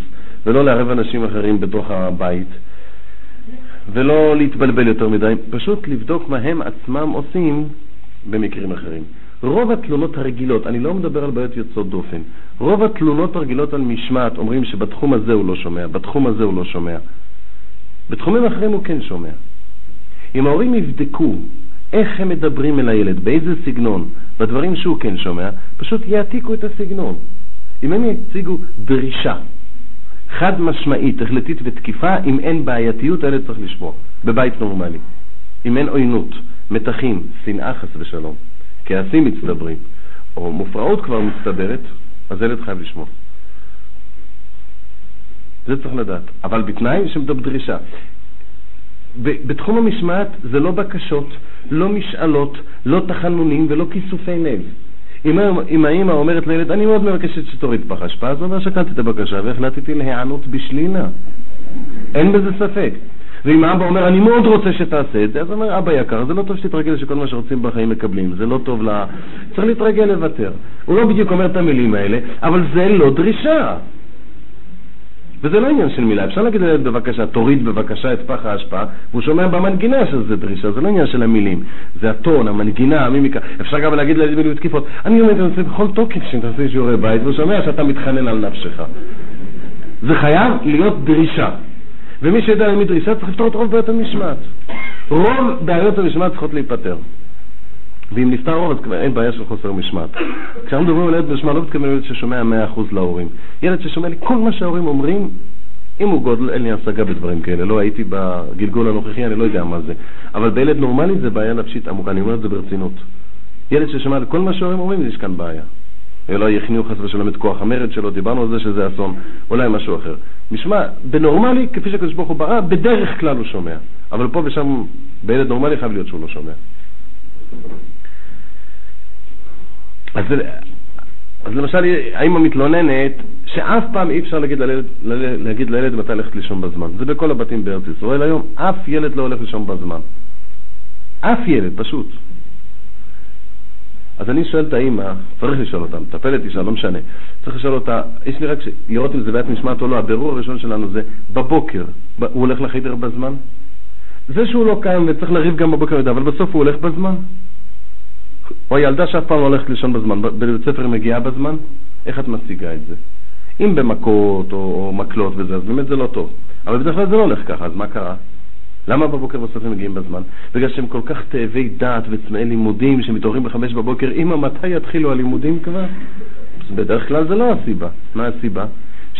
ולא לערב אנשים אחרים בתוך הבית, ולא להתבלבל יותר מדי, פשוט לבדוק מה הם עצמם עושים במקרים אחרים. רוב התלונות הרגילות, אני לא מדבר על בעיות יוצאות דופן, רוב התלונות הרגילות על משמעת אומרים שבתחום הזה הוא לא שומע, בתחום הזה הוא לא שומע. בתחומים אחרים הוא כן שומע. אם ההורים יבדקו איך הם מדברים אל הילד, באיזה סגנון, בדברים שהוא כן שומע, פשוט יעתיקו את הסגנון. אם הם יציגו דרישה חד משמעית, החלטית ותקיפה, אם אין בעייתיות, הילד צריך לשמוע, בבית נורמלי. אם אין עוינות, מתחים, שנאה חס ושלום, כעסים מצטברים, או מופרעות כבר מצטברת, אז הילד חייב לשמוע. זה צריך לדעת, אבל בתנאי שמדבר דרישה. בתחום המשמעת זה לא בקשות, לא משאלות, לא תחנונים ולא כיסופי לב. אם האמא אומרת לילד, אני מאוד מבקשת שתוריד פח אשפה, אז אומר, שקלתי את הבקשה והחלטתי להיענות בשלילה. אין בזה ספק. ואם האבא אומר, אני מאוד רוצה שתעשה את זה, אז הוא אומר, אבא יקר, זה לא טוב שתתרגל שכל מה שרוצים בחיים מקבלים, זה לא טוב ל... צריך להתרגל לוותר. הוא לא בדיוק אומר את המילים האלה, אבל זה לא דרישה. וזה לא עניין של מילה, אפשר להגיד לילד בבקשה, תוריד בבקשה את פח האשפה, והוא שומע במנגינה שזה דרישה, זה לא עניין של המילים, זה הטון, המנגינה, המימיקה. אפשר גם להגיד לילדים בלי תקיפות, אני אומר את זה בכל תוקף שתעשה שיעורי בית, והוא שומע שאתה מתחנן על נפשך. זה חייב להיות דרישה. ומי שיודע למי דרישה צריך לפתור את רוב בעיות המשמעת. רוב בעיות המשמעת צריכות להיפתר. ואם נפתר רוב, אז כבר אין בעיה של חוסר משמעת. כשאנחנו מדברים על ילד משמעת, לא מתכוון לילד ששומע 100% להורים. ילד ששומע לי כל מה שההורים אומרים, אם הוא גודל, אין לי השגה בדברים כאלה. לא הייתי בגלגול הנוכחי, אני לא יודע מה זה. אבל בילד נורמלי זה בעיה נפשית עמוקה, אני אומר את זה ברצינות. ילד ששומע כל מה שההורים אומרים, יש כאן בעיה. אולי יכניעו חס ושלום את כוח המרד שלו, דיברנו על זה שזה אסון, אולי משהו אחר. משמע, בנורמלי, כפי שהקדוש ברוך הוא ברא, בדרך כלל הוא שומע. אבל פה ושם, בילד נורמלי חייב להיות שהוא לא שומע. אז, אז למשל, האמא מתלוננת שאף פעם אי אפשר להגיד לילד, להגיד לילד מתי ללכת לישון בזמן. זה בכל הבתים בארץ ישראל היום, אף ילד לא הולך לישון בזמן. אף ילד, פשוט. אז אני שואל את האמא, צריך לשאול אותה, מטפלת אישה, לא משנה, צריך לשאול אותה, יש לי רק לראות אם זה בעיית משמעת או לא, הבירור הראשון שלנו זה בבוקר, הוא הולך לחדר בזמן? זה שהוא לא קם וצריך לריב גם בבוקר, אבל בסוף הוא הולך בזמן? או הילדה שאף פעם לא הולכת לישון בזמן, בבית ספר היא מגיעה בזמן? איך את משיגה את זה? אם במכות או מקלות וזה, אז באמת זה לא טוב. אבל בדרך כלל זה לא הולך ככה, אז מה קרה? למה בבוקר בסוף הם מגיעים בזמן? בגלל שהם כל כך תאבי דעת וצמאי לימודים, שמתעוררים בחמש בבוקר, אמא, מתי יתחילו הלימודים כבר? בדרך כלל זה לא הסיבה. מה הסיבה?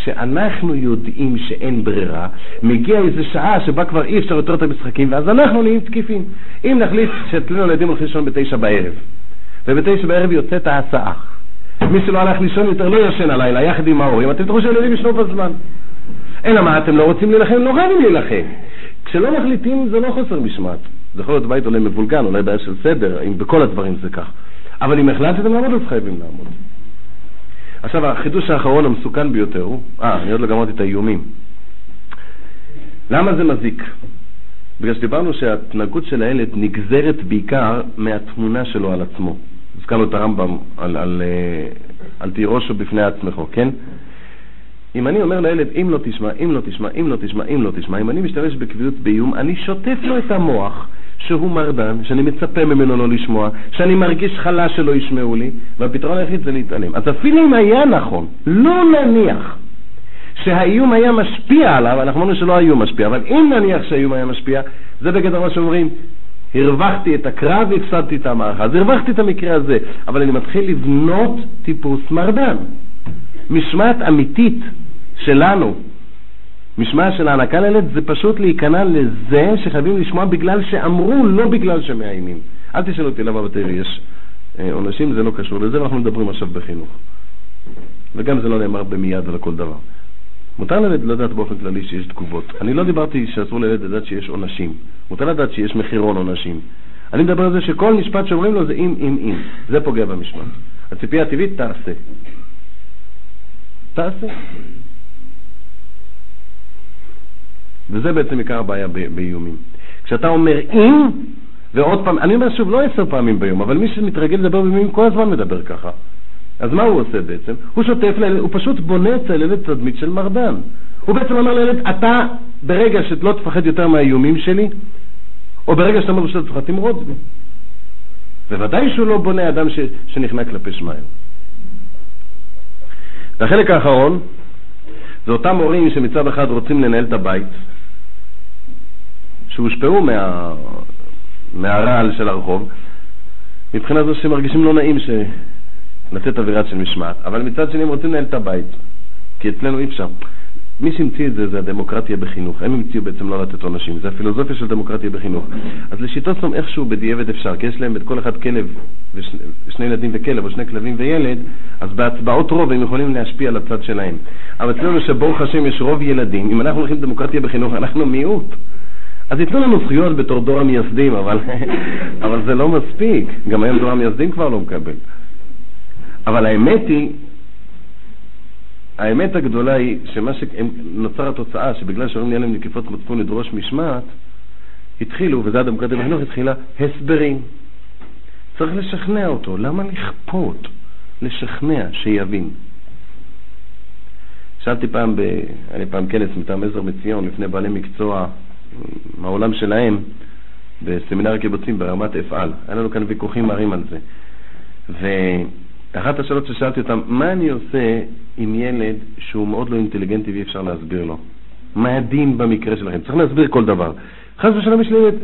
שאנחנו יודעים שאין ברירה, מגיע איזו שעה שבה כבר אי אפשר יותר את המשחקים, ואז אנחנו נהיים תקיפים. אם נחליט שאצלנו ילדים הולכים לישון בתשע בערב, ובתשע בערב יוצאת ההסעה, מי שלא הלך לישון יותר לא ישן הלילה, יחד עם ההורים, אתם תראו שהילדים ישנו בזמן. אלא מה, אתם לא רוצים להילחם? לא חייבים להילחם. כשלא מחליטים זה לא חוסר משמעת. זה יכול להיות בית אולי מבולגן, אולי בעיה של סדר, אם בכל הדברים זה כך. אבל אם החלטתם לעמוד, אז חייבים לעמוד. עכשיו, החידוש האחרון המסוכן ביותר הוא, אה, אני עוד לא גמרתי את האיומים. למה זה מזיק? בגלל שדיברנו שההתנהגות של הילד נגזרת בעיקר מהתמונה שלו על עצמו. הזכרנו את הרמב"ם על, על, אה, על תירושו בפני עצמך, כן? אם אני אומר לילד, אם לא תשמע, אם לא תשמע, אם לא תשמע, אם לא תשמע, אם אני משתמש בקביעות באיום, אני שוטף לו את המוח שהוא מרדן, שאני מצפה ממנו לא לשמוע, שאני מרגיש חלש שלא ישמעו לי, והפתרון היחיד זה להתעלם. אז אפילו אם היה נכון, לא נניח שהאיום היה משפיע עליו, אנחנו אמרנו שלא האיום משפיע, אבל אם נניח שהאיום היה משפיע, זה בגדר מה שאומרים, הרווחתי את הקרב והפסדתי את המערכה. אז הרווחתי את המקרה הזה, אבל אני מתחיל לבנות טיפוס מרדן. משמעת אמיתית שלנו, משמעת של הענקה לילד, זה פשוט להיכנע לזה שחייבים לשמוע בגלל שאמרו, לא בגלל שמאיימים. אל תשאלו אותי למה בטבע יש אה, עונשים, זה לא קשור לזה, ואנחנו מדברים עכשיו בחינוך. וגם זה לא נאמר במיד על כל דבר. מותר לילד לדעת באופן כללי שיש תגובות. אני לא דיברתי שאסור לילד לדעת שיש עונשים. מותר לדעת שיש מחירון עונשים. אני מדבר על זה שכל משפט שאומרים לו זה אם, אם, אם. זה פוגע במשפט. הציפייה הטבעית, תעשה. תעשה. וזה בעצם עיקר הבעיה באיומים. כשאתה אומר אם, ועוד פעם, אני אומר שוב, לא עשר פעמים ביום, אבל מי שמתרגל לדבר באיומים כל הזמן מדבר ככה. אז מה הוא עושה בעצם? הוא שוטף לילד, הוא פשוט בונה אצל ילד תדמית של מרדן. הוא בעצם אומר לילד, אתה ברגע שלא תפחד יותר מהאיומים שלי, או ברגע שאתה אומר שאתה תמרוד בי. בוודאי שהוא לא בונה אדם ש, שנכנע כלפי שמיים. והחלק האחרון זה אותם הורים שמצד אחד רוצים לנהל את הבית, שהושפעו מה, מהרעל של הרחוב, מבחינה זו שמרגישים לא נעים ש... לתת אווירה של משמעת, אבל מצד שני הם רוצים לנהל את הבית, כי אצלנו אי אפשר. מי שהמציא את זה זה הדמוקרטיה בחינוך. הם המציאו בעצם לא לתת עונשים, זה הפילוסופיה של דמוקרטיה בחינוך. אז לשיטות איכשהו בדיעבד אפשר, כי יש להם את כל אחד כלב, ושני, ושני ילדים וכלב, או שני כלבים וילד, אז בהצבעות רוב הם יכולים להשפיע על הצד שלהם. אבל אצלנו שברוך השם יש רוב ילדים, אם אנחנו הולכים דמוקרטיה בחינוך, אנחנו מיעוט. אז ייתנו לנו זכויות בתור דור המייסדים, אבל, אבל זה לא מספיק. גם היום דור המייסדים כבר לא מקבל. אבל האמת היא, האמת הגדולה היא שמה שנוצר התוצאה, שבגלל שאומרים לי עליהם נקיפות מצפון לדרוש משמעת, התחילו, וזה הדמוקרטיה בחינוך, התחילה הסברים. צריך לשכנע אותו. למה לכפות? לשכנע, שיבין. שאלתי פעם, ב... היה לי פעם כנס מטעם עזר מציון לפני בעלי מקצוע מהעולם שלהם בסמינר הקיבוצים ברמת אפעל. היה לנו כאן ויכוחים מרים על זה. ו... אחת השאלות ששאלתי אותם, מה אני עושה עם ילד שהוא מאוד לא אינטליגנטי ואי אפשר להסביר לו? מה הדין במקרה שלכם? צריך להסביר כל דבר. חס ושלום יש לי ילד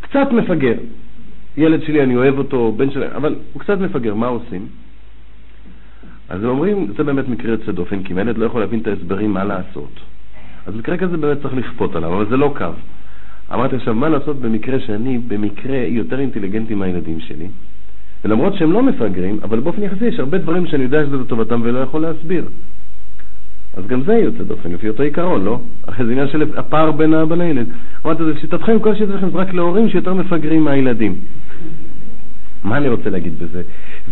קצת מפגר. ילד שלי, אני אוהב אותו, בן שלי, אבל הוא קצת מפגר, מה עושים? אז הם אומרים, זה באמת מקרה יוצא דופן, כי אם ילד לא יכול להבין את ההסברים מה לעשות. אז מקרה כזה באמת צריך לכפות עליו, אבל זה לא קו. אמרתי עכשיו, מה לעשות במקרה שאני במקרה יותר אינטליגנטי מהילדים שלי? ולמרות שהם לא מפגרים, אבל באופן יחסי יש הרבה דברים שאני יודע שזה לטובתם ולא יכול להסביר. אז גם זה יוצא דופן, לפי אותו עיקרון, לא? אחרי זה עניין של הפער בין האבא לילד. אמרתי, זה שיטתכם, כל שיטתכם זה רק להורים שיותר מפגרים מהילדים. מה אני רוצה להגיד בזה?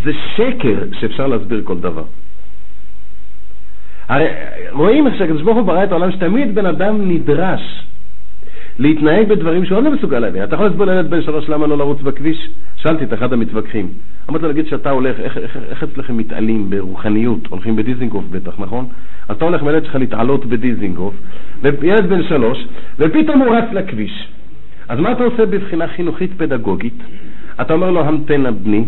זה שקר שאפשר להסביר כל דבר. הרי רואים איך שהקדוש ברוך הוא ברא את העולם שתמיד בן אדם נדרש להתנהג בדברים שהוא לא מסוגל להבין. אתה יכול להסביר לילד בן שלוש למה לא לרוץ בכביש? שאלתי את אחד המתווכחים. אמרתי לו, נגיד שאתה הולך, איך, איך, איך אצלכם מתעלים ברוחניות? הולכים בדיזינגוף בטח, נכון? אז אתה הולך עם הילד שלך להתעלות בדיזינגוף, וילד בן שלוש, ופתאום הוא רץ לכביש. אז מה אתה עושה בבחינה חינוכית פדגוגית? אתה אומר לו, המתן בני,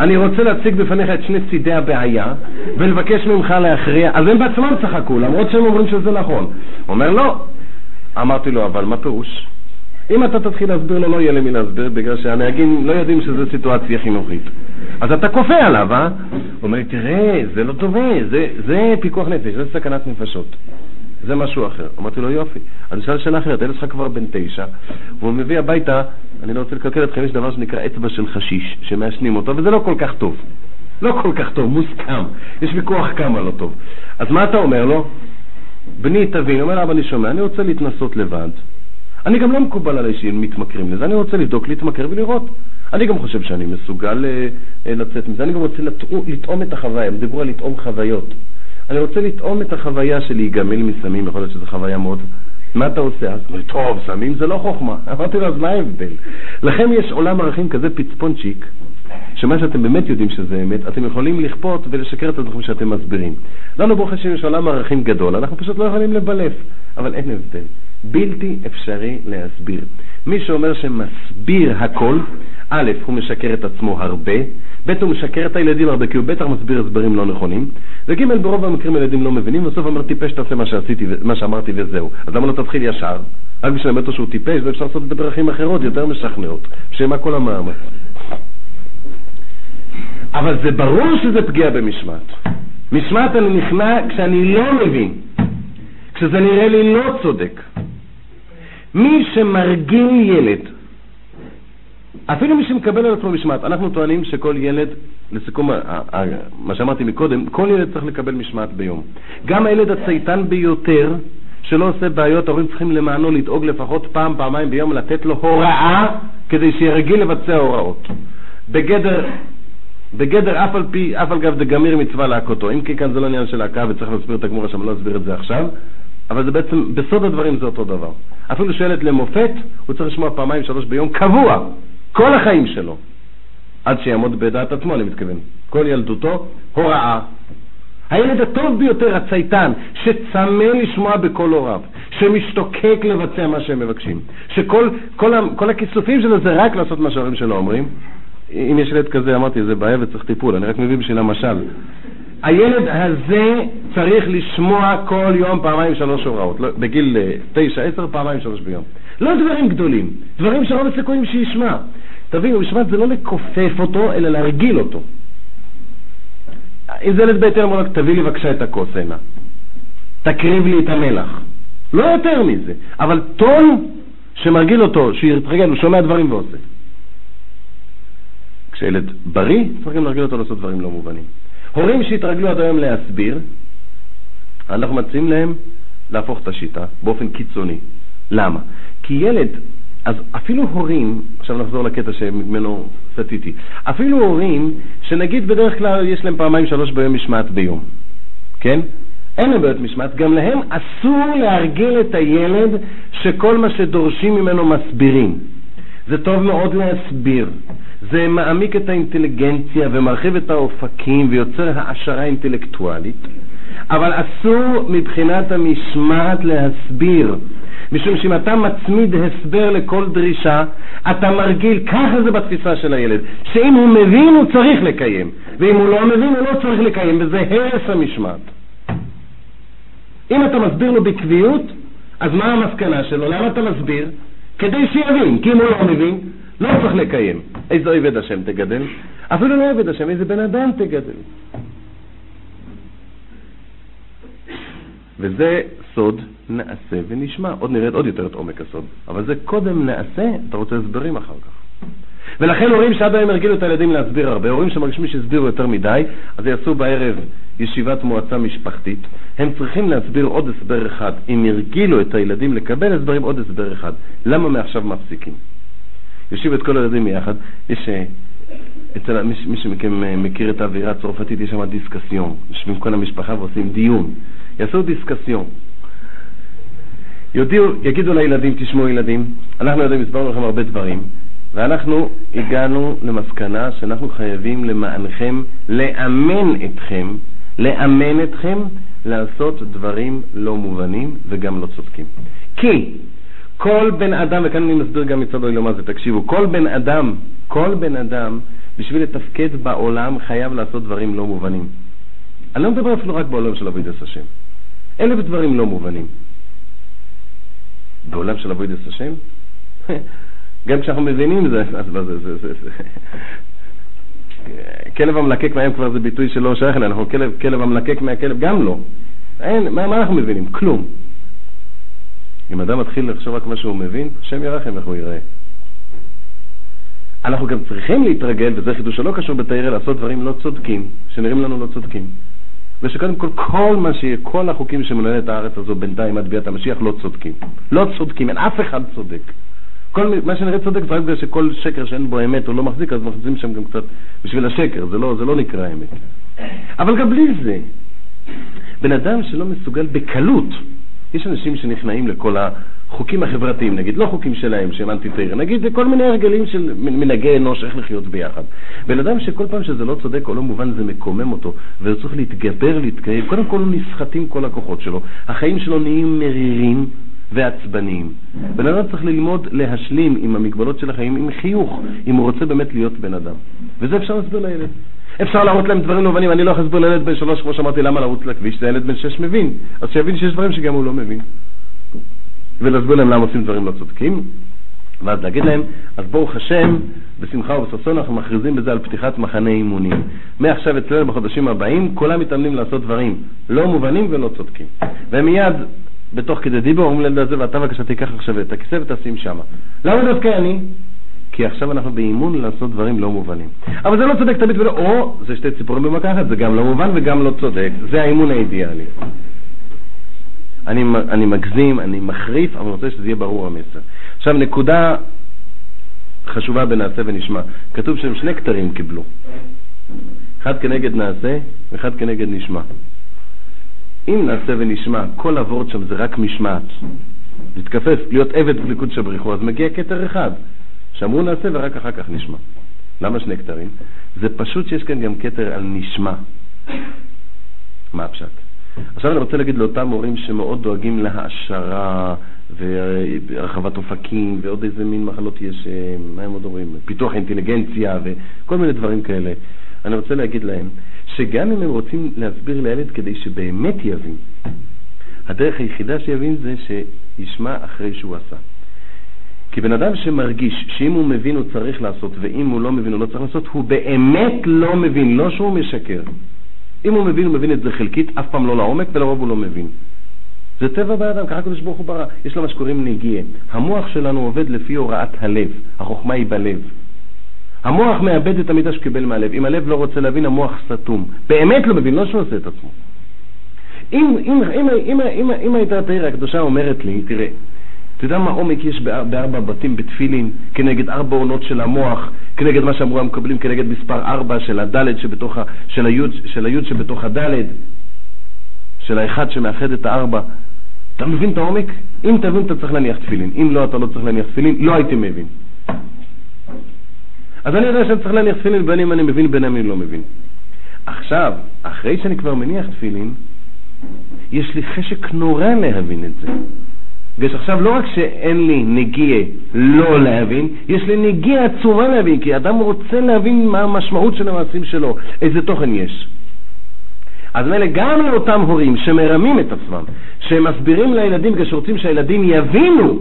אני רוצה להציג בפניך את שני צידי הבעיה ולבקש ממך להכריע. אז הם בעצמם צחקו, למרות שהם אומרים שזה נכון. הוא אומר, לא, אמרתי לו, אבל מה פירוש? אם אתה תתחיל להסביר לו, לא יהיה למי להסביר, בגלל שהנהגים לא יודעים שזו סיטואציה חינוכית. אז אתה כופה עליו, אה? הוא אומר תראה, זה לא טובה, זה, זה פיקוח נפש, זה סכנת נפשות. זה משהו אחר. אמרתי לו, יופי. אז נשאל שאלה אחרת, הילד שלך כבר בן תשע, והוא מביא הביתה, אני לא רוצה לקלקל אתכם, יש דבר שנקרא אצבע של חשיש, שמעשנים אותו, וזה לא כל כך טוב. לא כל כך טוב, מוסכם. יש ויכוח כמה לא טוב. אז מה אתה אומר לו? בני, תבין, אומר אבא, אני שומע, אני רוצה להתנסות לבד. אני גם לא מקובל עליי שהם מתמכרים לזה, אני רוצה לבדוק, להתמכר ולראות. אני גם חושב שאני מסוגל אה, אה, לצאת מזה, אני גם רוצה לטעום את החוויה, הם דיברו על לטעום חוויות. אני רוצה לטעום את החוויה של להיגמל מסמים, יכול להיות שזו חוויה מאוד... מה אתה עושה? אז אמרו טוב, סמים זה לא חוכמה. אמרתי לו, אז מה ההבדל? לכם יש עולם ערכים כזה פצפונצ'יק, שמה שאתם באמת יודעים שזה אמת, אתם יכולים לכפות ולשקר את הדברים שאתם מסבירים. לנו ברוך השם יש עולם ערכים גדול, אנחנו פשוט לא יכולים לבלף, אבל אין הבדל. בלתי אפשרי להסביר. מי שאומר שמסביר הכל, א', הוא משקר את עצמו הרבה, ב', הוא משקר את הילדים הרבה, כי הוא בטח מסביר הסברים לא נכונים, וג', ברוב המקרים הילדים לא מבינים, ובסוף אומר טיפש תעשה מה שעשיתי, מה שאמרתי וזהו. אז למה לא תתחיל ישר? רק בשביל אותו שהוא טיפש, ואפשר לעשות את זה בדרכים אחרות, יותר משכנעות. בשביל מה כל המאמץ? אבל זה ברור שזה פגיעה במשמעת. משמעת אני נכנע כשאני לא מבין, כשזה נראה לי לא צודק. מי שמרגיל ילד, אפילו מי שמקבל על עצמו משמעת, אנחנו טוענים שכל ילד, לסיכום מה שאמרתי מקודם, כל ילד צריך לקבל משמעת ביום. גם הילד הצייתן ביותר, שלא עושה בעיות, ההורים צריכים למענו לדאוג לפחות פעם, פעמיים ביום, לתת לו הוראה כדי שיהיה רגיל לבצע הוראות. בגדר, בגדר אף על פי, אף על גב דגמיר מצווה להכותו. אם כי כאן זה לא עניין של להקה וצריך להסביר את הגמור שם, לא אסביר את זה עכשיו, אבל זה בעצם, בסוד הדברים זה אותו דבר. אפילו שילד למופת, הוא צריך לשמוע פעמיים שלוש ביום, קבוע, כל החיים שלו, עד שיעמוד בדעת עצמו, אני מתכוון. כל ילדותו, הוראה. הילד הטוב ביותר, הצייתן, שצמא לשמוע בקול הוריו, שמשתוקק לבצע מה שהם מבקשים, שכל כל, כל הכיסופים שלו זה רק לעשות מה שההורים שלו אומרים. אם יש ילד כזה, אמרתי, זה בעיה וצריך טיפול, אני רק מביא בשביל המשל. הילד הזה צריך לשמוע כל יום פעמיים שלוש הוראות, לא, בגיל אה, תשע, עשר, פעמיים שלוש ביום. לא דברים גדולים, דברים שרוב הסיכויים שישמע. תבינו, משמעת זה לא לכופף אותו, אלא להרגיל אותו. אם זה ילד בית אומר לו, תביא לי בבקשה את הכוס הנה, תקריב לי את המלח. לא יותר מזה, אבל טון שמרגיל אותו, שיתרגל, הוא שומע דברים ועושה. כשילד בריא, צריך גם להרגיל אותו לעשות דברים לא מובנים. הורים שהתרגלו עד היום להסביר, אנחנו מציעים להם להפוך את השיטה באופן קיצוני. למה? כי ילד, אז אפילו הורים, עכשיו נחזור לקטע שממנו סטיתי, אפילו הורים שנגיד בדרך כלל יש להם פעמיים שלוש ביום משמעת ביום, כן? אין להם בעיות משמעת, גם להם אסור להרגיל את הילד שכל מה שדורשים ממנו מסבירים. זה טוב מאוד להסביר, זה מעמיק את האינטליגנציה ומרחיב את האופקים ויוצר העשרה אינטלקטואלית, אבל אסור מבחינת המשמעת להסביר, משום שאם אתה מצמיד הסבר לכל דרישה, אתה מרגיל, ככה זה בתפיסה של הילד, שאם הוא מבין הוא צריך לקיים, ואם הוא לא מבין הוא לא צריך לקיים, וזה הרס המשמעת. אם אתה מסביר לו בקביעות, אז מה המסקנה שלו? למה אתה מסביר? כדי שיבין, כי אם הוא לא מבין, לא צריך לקיים. איזה עבד השם תגדל? אפילו לא עבד השם, איזה בן אדם תגדל. וזה סוד נעשה ונשמע. עוד נרד עוד יותר את עומק הסוד. אבל זה קודם נעשה, אתה רוצה הסברים אחר כך. ולכן הורים שעד היום הרגילו את הילדים להסביר הרבה, הורים שמרגישים שהסבירו יותר מדי, אז יעשו בערב ישיבת מועצה משפחתית, הם צריכים להסביר עוד הסבר אחד. אם הרגילו את הילדים לקבל הסברים, עוד הסבר אחד. למה מעכשיו מפסיקים? יושיב את כל הילדים יחד, יש, אה, אצל מי, מי שמכם אה, מכיר את האווירה הצרפתית, יש שם דיסקסיון, יושבים כל המשפחה ועושים דיון, יעשו דיסקסיון. יודיעו, יגידו לילדים, תשמעו ילדים, אנחנו יודעים, הסברנו לכם הרבה דברים, ואנחנו הגענו למסקנה שאנחנו חייבים למענכם לאמן אתכם, לאמן אתכם לעשות דברים לא מובנים וגם לא צודקים. כי כל בן אדם, וכאן אני מסביר גם מצד מה זה, תקשיבו, כל בן אדם, כל בן אדם, בשביל לתפקד בעולם חייב לעשות דברים לא מובנים. אני לא מדבר אפילו רק בעולם של אבוידס השם. אלף דברים לא מובנים. בעולם של אבוידס השם? גם כשאנחנו מבינים זה, אז מה זה, זה, זה, זה. כלב המלקק מהם כבר זה ביטוי שלא שייך אלינו, כלב, כלב המלקק מהכלב, גם לא. אין, מה, מה אנחנו מבינים? כלום. אם אדם מתחיל לחשוב רק מה שהוא מבין, השם ירחם איך הוא ייראה. אנחנו גם צריכים להתרגל, וזה חידוש שלא קשור בתיירה, לעשות דברים לא צודקים, שנראים לנו לא צודקים. ושקודם כל, כל מה שיהיה, כל החוקים שמנהל את הארץ הזו בינתיים עד ביאת המשיח לא צודקים. לא צודקים, אין אף אחד צודק. כל מה שנראה צודק זה רק בגלל שכל שקר שאין בו אמת או לא מחזיק, אז מכניסים שם גם קצת בשביל השקר, זה לא, זה לא נקרא אמת. אבל גם בלי זה, בן אדם שלא מסוגל בקלות, יש אנשים שנכנעים לכל החוקים החברתיים, נגיד, לא חוקים שלהם, שהם אנטי תרא, נגיד, זה כל מיני הרגלים של מנהגי אנוש, איך לחיות ביחד. בן אדם שכל פעם שזה לא צודק או לא מובן, זה מקומם אותו, והוא צריך להתגבר, להתקיים, קודם כל נסחטים כל הכוחות שלו, החיים שלו נהיים מרירים, ועצבניים. בן אדם צריך ללמוד להשלים עם המגבלות של החיים עם חיוך, אם הוא רוצה באמת להיות בן אדם. וזה אפשר להסביר לילד. אפשר להראות להם דברים מובנים, אני לא יכול להסביר לילד בן שלוש, כמו שאמרתי, למה לרוץ לכביש, זה ילד בן שש מבין. אז שיבין שיש דברים שגם הוא לא מבין. ולהסביר להם למה עושים דברים לא צודקים, ואז להגיד להם, אז ברוך השם, בשמחה ובששון אנחנו מכריזים בזה על פתיחת מחנה אימונים. מעכשיו אצלנו בחודשים הבאים, כולם מתאמנים לעשות דברים לא מובנים ולא צודקים. והם מיד בתוך כדי דיבור, אומרים לילד הזה, ואתה בבקשה תיקח עכשיו את הכיסא ותשים שמה. למה דווקא אני? כי עכשיו אנחנו באימון לעשות דברים לא מובנים. אבל זה לא צודק תמיד ולא, או, זה שתי ציפורים במכה אחת, זה גם לא מובן וגם לא צודק. זה האימון האידיאלי. אני, אני מגזים, אני מחריף, אבל אני רוצה שזה יהיה ברור המסר. עכשיו, נקודה חשובה בנעשה ונשמע. כתוב שהם שני כתרים קיבלו. אחד כנגד נעשה ואחד כנגד נשמע. אם נעשה ונשמע, כל הוורד שם זה רק משמעת, להתכפף, להיות עבד בלי קודשא בריחו, אז מגיע כתר אחד, שאמרו נעשה ורק אחר כך נשמע. למה שני כתרים? זה פשוט שיש כאן גם כתר על נשמע. מה הפשט? עכשיו אני רוצה להגיד לאותם הורים שמאוד דואגים להעשרה והרחבת אופקים ועוד איזה מין מחלות יש, אה, מה הם עוד אומרים? פיתוח אינטליגנציה וכל מיני דברים כאלה. אני רוצה להגיד להם שגם אם הם רוצים להסביר לילד כדי שבאמת יבין, הדרך היחידה שיבין זה שישמע אחרי שהוא עשה. כי בן אדם שמרגיש שאם הוא מבין הוא צריך לעשות, ואם הוא לא מבין הוא לא צריך לעשות, הוא באמת לא מבין, לא שהוא משקר. אם הוא מבין, הוא מבין את זה חלקית, אף פעם לא לעומק, ולרוב הוא לא מבין. זה טבע באדם, ככה הקדוש ברוך הוא ברא. יש לו מה שקוראים נגיעה. המוח שלנו עובד לפי הוראת הלב, החוכמה היא בלב. המוח מאבד את המידע שקיבל מהלב. אם הלב לא רוצה להבין, המוח סתום. באמת לא מבין, לא שהוא עושה את עצמו. אם, אם, אם, אם, אם, אם הייתה תאיר הקדושה אומרת לי, תראה, אתה יודע מה עומק יש בארבע בתים בתפילין, כנגד ארבע עונות של המוח, כנגד מה שאמרו המקבלים, כנגד מספר ארבע של הדלת שבתוך ה... של היוד, של היוד שבתוך הדלת, של האחד שמאחד את הארבע. אתה מבין את העומק? אם תבין אתה צריך להניח תפילין, אם לא אתה לא צריך להניח תפילין, לא הייתי מבין. אז אני יודע שאני צריך להניח תפילין בין אם אני מבין בין אם אני לא מבין. עכשיו, אחרי שאני כבר מניח תפילין, יש לי חשק נורא להבין את זה. ויש עכשיו לא רק שאין לי נגיע לא להבין, יש לי נגיע עצומה להבין, כי אדם רוצה להבין מה המשמעות של המעשים שלו, איזה תוכן יש. אז מילא גם לאותם הורים שמרמים את עצמם, שמסבירים לילדים כשרוצים שהילדים יבינו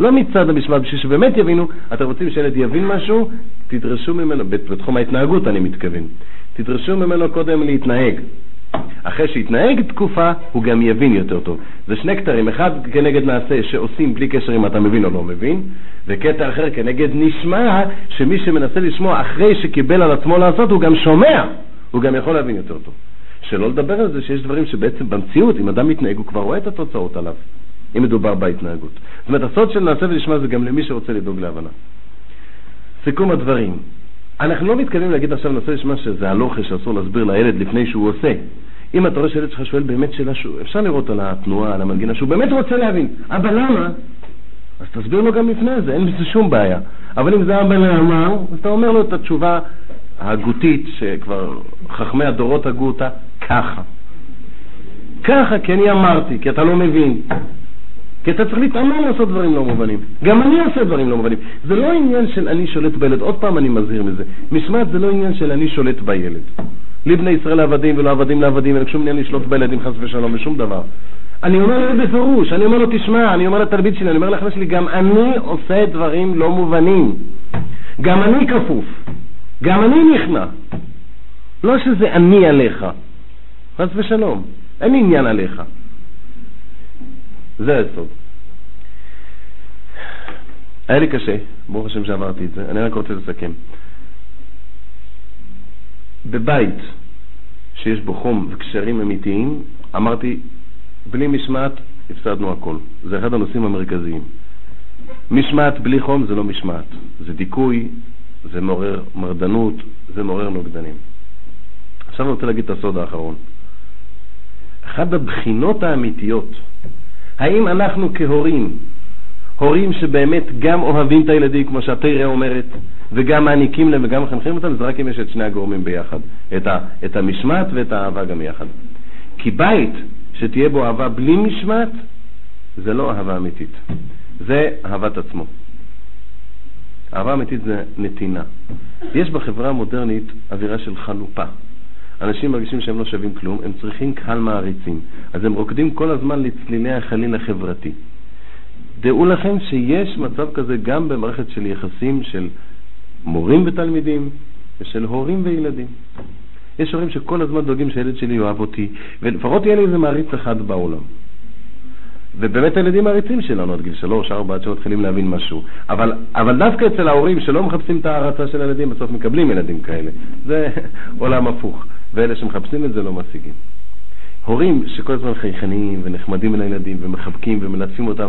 לא מצד המשמעת, בשביל שבאמת יבינו, אתם רוצים שילד יבין משהו, תדרשו ממנו, בתחום ההתנהגות אני מתכוון, תדרשו ממנו קודם להתנהג. אחרי שיתנהג תקופה, הוא גם יבין יותר טוב. זה שני כתרים, אחד כנגד נעשה שעושים בלי קשר אם אתה מבין או לא מבין, וקטע אחר כנגד נשמע, שמי שמנסה לשמוע אחרי שקיבל על עצמו לעשות, הוא גם שומע, הוא גם יכול להבין יותר טוב. שלא לדבר על זה שיש דברים שבעצם במציאות, אם אדם מתנהג, הוא כבר רואה את התוצאות עליו. אם מדובר בהתנהגות. זאת אומרת, הסוד של נעשה ונשמע זה גם למי שרוצה לדאוג להבנה. סיכום הדברים, אנחנו לא מתכוונים להגיד עכשיו נעשה ונשמע שזה הלוכה שאסור להסביר לילד לפני שהוא עושה. אם אתה רואה שילד שלך שואל באמת שאלה, אפשר לראות על התנועה, על המנגינה, שהוא באמת רוצה להבין, אבא למה? אז תסביר לו גם לפני זה, אין בזה שום בעיה. אבל אם זה אבא למה, אז אתה אומר לו את התשובה ההגותית, שכבר חכמי הדורות הגו אותה, ככה. ככה, כי אני אמרתי, כי אתה לא מבין. כי אתה צריך להתאמן לעשות דברים לא מובנים. גם אני עושה דברים לא מובנים. זה לא עניין של אני שולט בילד, עוד פעם אני מזהיר מזה. משמעת זה לא עניין של אני שולט בילד. לבני ישראל עבדים ולא עבדים לעבדים, אין שום עניין לשלוט בילדים חס ושלום, בשום דבר. אני אומר לו בפירוש, אני אומר לו תשמע, אני אומר לתלמיד שלי, אני אומר לחבר שלי, גם אני עושה דברים לא מובנים. גם אני כפוף. גם אני נכנע. לא שזה אני עליך. חס ושלום. אין עניין עליך. זה היסוד. היה לי קשה, ברוך השם שעברתי את זה, אני רק רוצה לסכם. בבית שיש בו חום וקשרים אמיתיים, אמרתי, בלי משמעת הפסדנו הכל. זה אחד הנושאים המרכזיים. משמעת בלי חום זה לא משמעת, זה דיכוי, זה מעורר מרדנות, זה מעורר נוגדנים. עכשיו אני רוצה להגיד את הסוד האחרון. אחת הבחינות האמיתיות, האם אנחנו כהורים, הורים שבאמת גם אוהבים את הילדים, כמו שהתרא אומרת, וגם מעניקים להם וגם מחנכים אותם, זה רק אם יש את שני הגורמים ביחד, את, ה, את המשמעת ואת האהבה גם יחד. כי בית שתהיה בו אהבה בלי משמעת, זה לא אהבה אמיתית, זה אהבת עצמו. אהבה אמיתית זה נתינה. יש בחברה המודרנית אווירה של חנופה. אנשים מרגישים שהם לא שווים כלום, הם צריכים קהל מעריצים. אז הם רוקדים כל הזמן לצלילי החליל החברתי. דעו לכם שיש מצב כזה גם במערכת של יחסים של מורים ותלמידים ושל הורים וילדים. יש הורים שכל הזמן דואגים שהילד שלי יאהב אותי, ולפחות יהיה לי איזה מעריץ אחד בעולם. ובאמת הילדים מעריצים שלנו עד גיל שלוש, ארבע, עד שמתחילים להבין משהו. אבל, אבל דווקא אצל ההורים שלא מחפשים את ההערצה של הילדים, בסוף מקבלים ילדים כאלה. זה עולם הפוך. ואלה שמחפשים את זה לא משיגים. הורים שכל הזמן חייכנים ונחמדים אל הילדים ומחבקים ומלטפים אותם,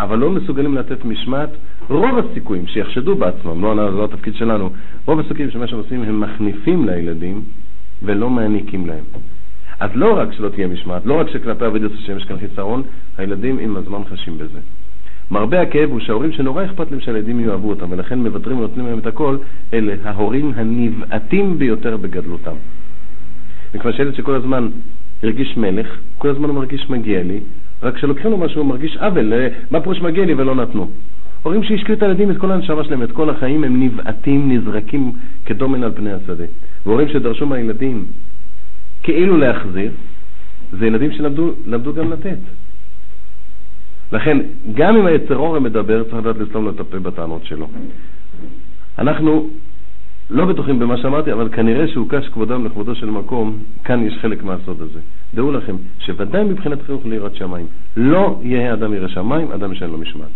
אבל לא מסוגלים לתת משמעת, רוב הסיכויים שיחשדו בעצמם, לא, לא התפקיד שלנו, רוב הסיכויים שמה שהם עושים הם מחניפים לילדים ולא מעניקים להם. אז לא רק שלא תהיה משמעת, לא רק שכלפי עבודת השם יש כאן חיסרון, הילדים עם הזמן חשים בזה. מרבה הכאב הוא שההורים שנורא אכפת להם שהילדים יאהבו אותם, ולכן מוותרים ונותנים להם את הכל, אלה ההורים הנבעטים ביותר בגדלותם. מכיוון שילד שכל הזמן הרגיש מלך, כל הזמן הוא מרגיש מגיע לי, רק כשלוקחים לו משהו הוא מרגיש עוול, אה, מה פה שמגיע לי ולא נתנו. הורים שהשקיעו את הילדים, את כל הנשמה שלהם, את כל החיים, הם נבעטים, נזרקים כדומן על פני השדה. והורים שדרשו מהילדים כאילו להחזיר, זה ילדים שלמדו גם לתת. לכן, גם אם היצר אורם מדבר, צריך לדעת לסתום הפה בטענות שלו. אנחנו לא בטוחים במה שאמרתי, אבל כנראה שהוקש כבודם לכבודו של מקום, כאן יש חלק מהסוד הזה. דעו לכם שוודאי מבחינת חינוך ליראת שמיים, לא יהיה אדם ירא שמיים, אדם שאין לו משמעת.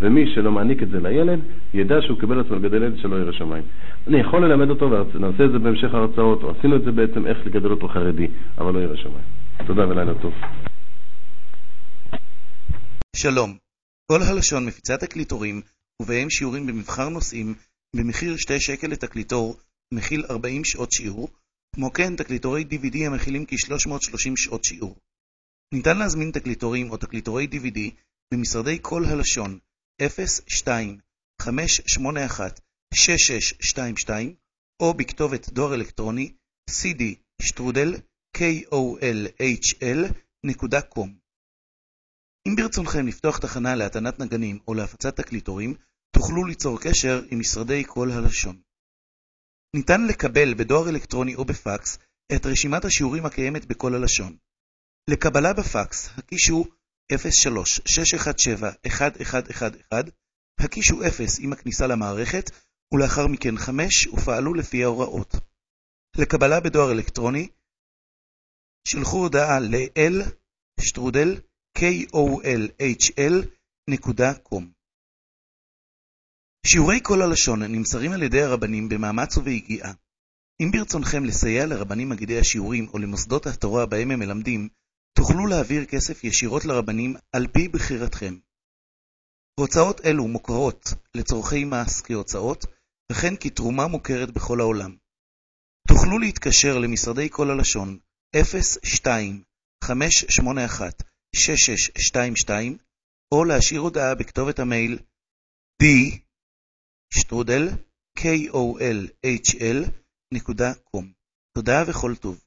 ומי שלא מעניק את זה לילד, ידע שהוא קיבל עצמו לגדל ילד שלא ירא שמיים. אני יכול ללמד אותו, ונעשה את זה בהמשך ההרצאות, או עשינו את זה בעצם איך לגדל אותו חרדי, אבל לא ירא שמיים. תודה ולילה טוב. שלום, כל הלשון מפיצה תקליטורים, ובהם שיעורים במבחר נושאים, במחיר 2 שקל לתקליטור, מכיל 40 שעות שיעור, כמו כן תקליטורי DVD המכילים כ-330 שעות שיעור. ניתן להזמין תקליטורים או תקליטורי DVD במשרדי כל הלשון 02-581-6622 או בכתובת דואר אלקטרוני cd-kolhl.com. אם ברצונכם לפתוח תחנה להטענת נגנים או להפצת תקליטורים, תוכלו ליצור קשר עם משרדי כל הלשון. ניתן לקבל בדואר אלקטרוני או בפקס את רשימת השיעורים הקיימת בכל הלשון. לקבלה בפקס הקישו 03-617-1111, הקישו 0 עם הכניסה למערכת, ולאחר מכן 5 ופעלו לפי ההוראות. לקבלה בדואר אלקטרוני, שלחו הודעה ל-l שטרודל kolhl.com שיעורי כל הלשון נמסרים על ידי הרבנים במאמץ וביגיעה. אם ברצונכם לסייע לרבנים מגידי השיעורים או למוסדות התורה בהם הם מלמדים, תוכלו להעביר כסף ישירות לרבנים על פי בחירתכם. הוצאות אלו מוכרות לצורכי מס כהוצאות, וכן כתרומה מוכרת בכל העולם. תוכלו להתקשר למשרדי כל הלשון 02-581-6622 או להשאיר הודעה בכתובת המייל d שטרודל kolhl.com תודה וכל טוב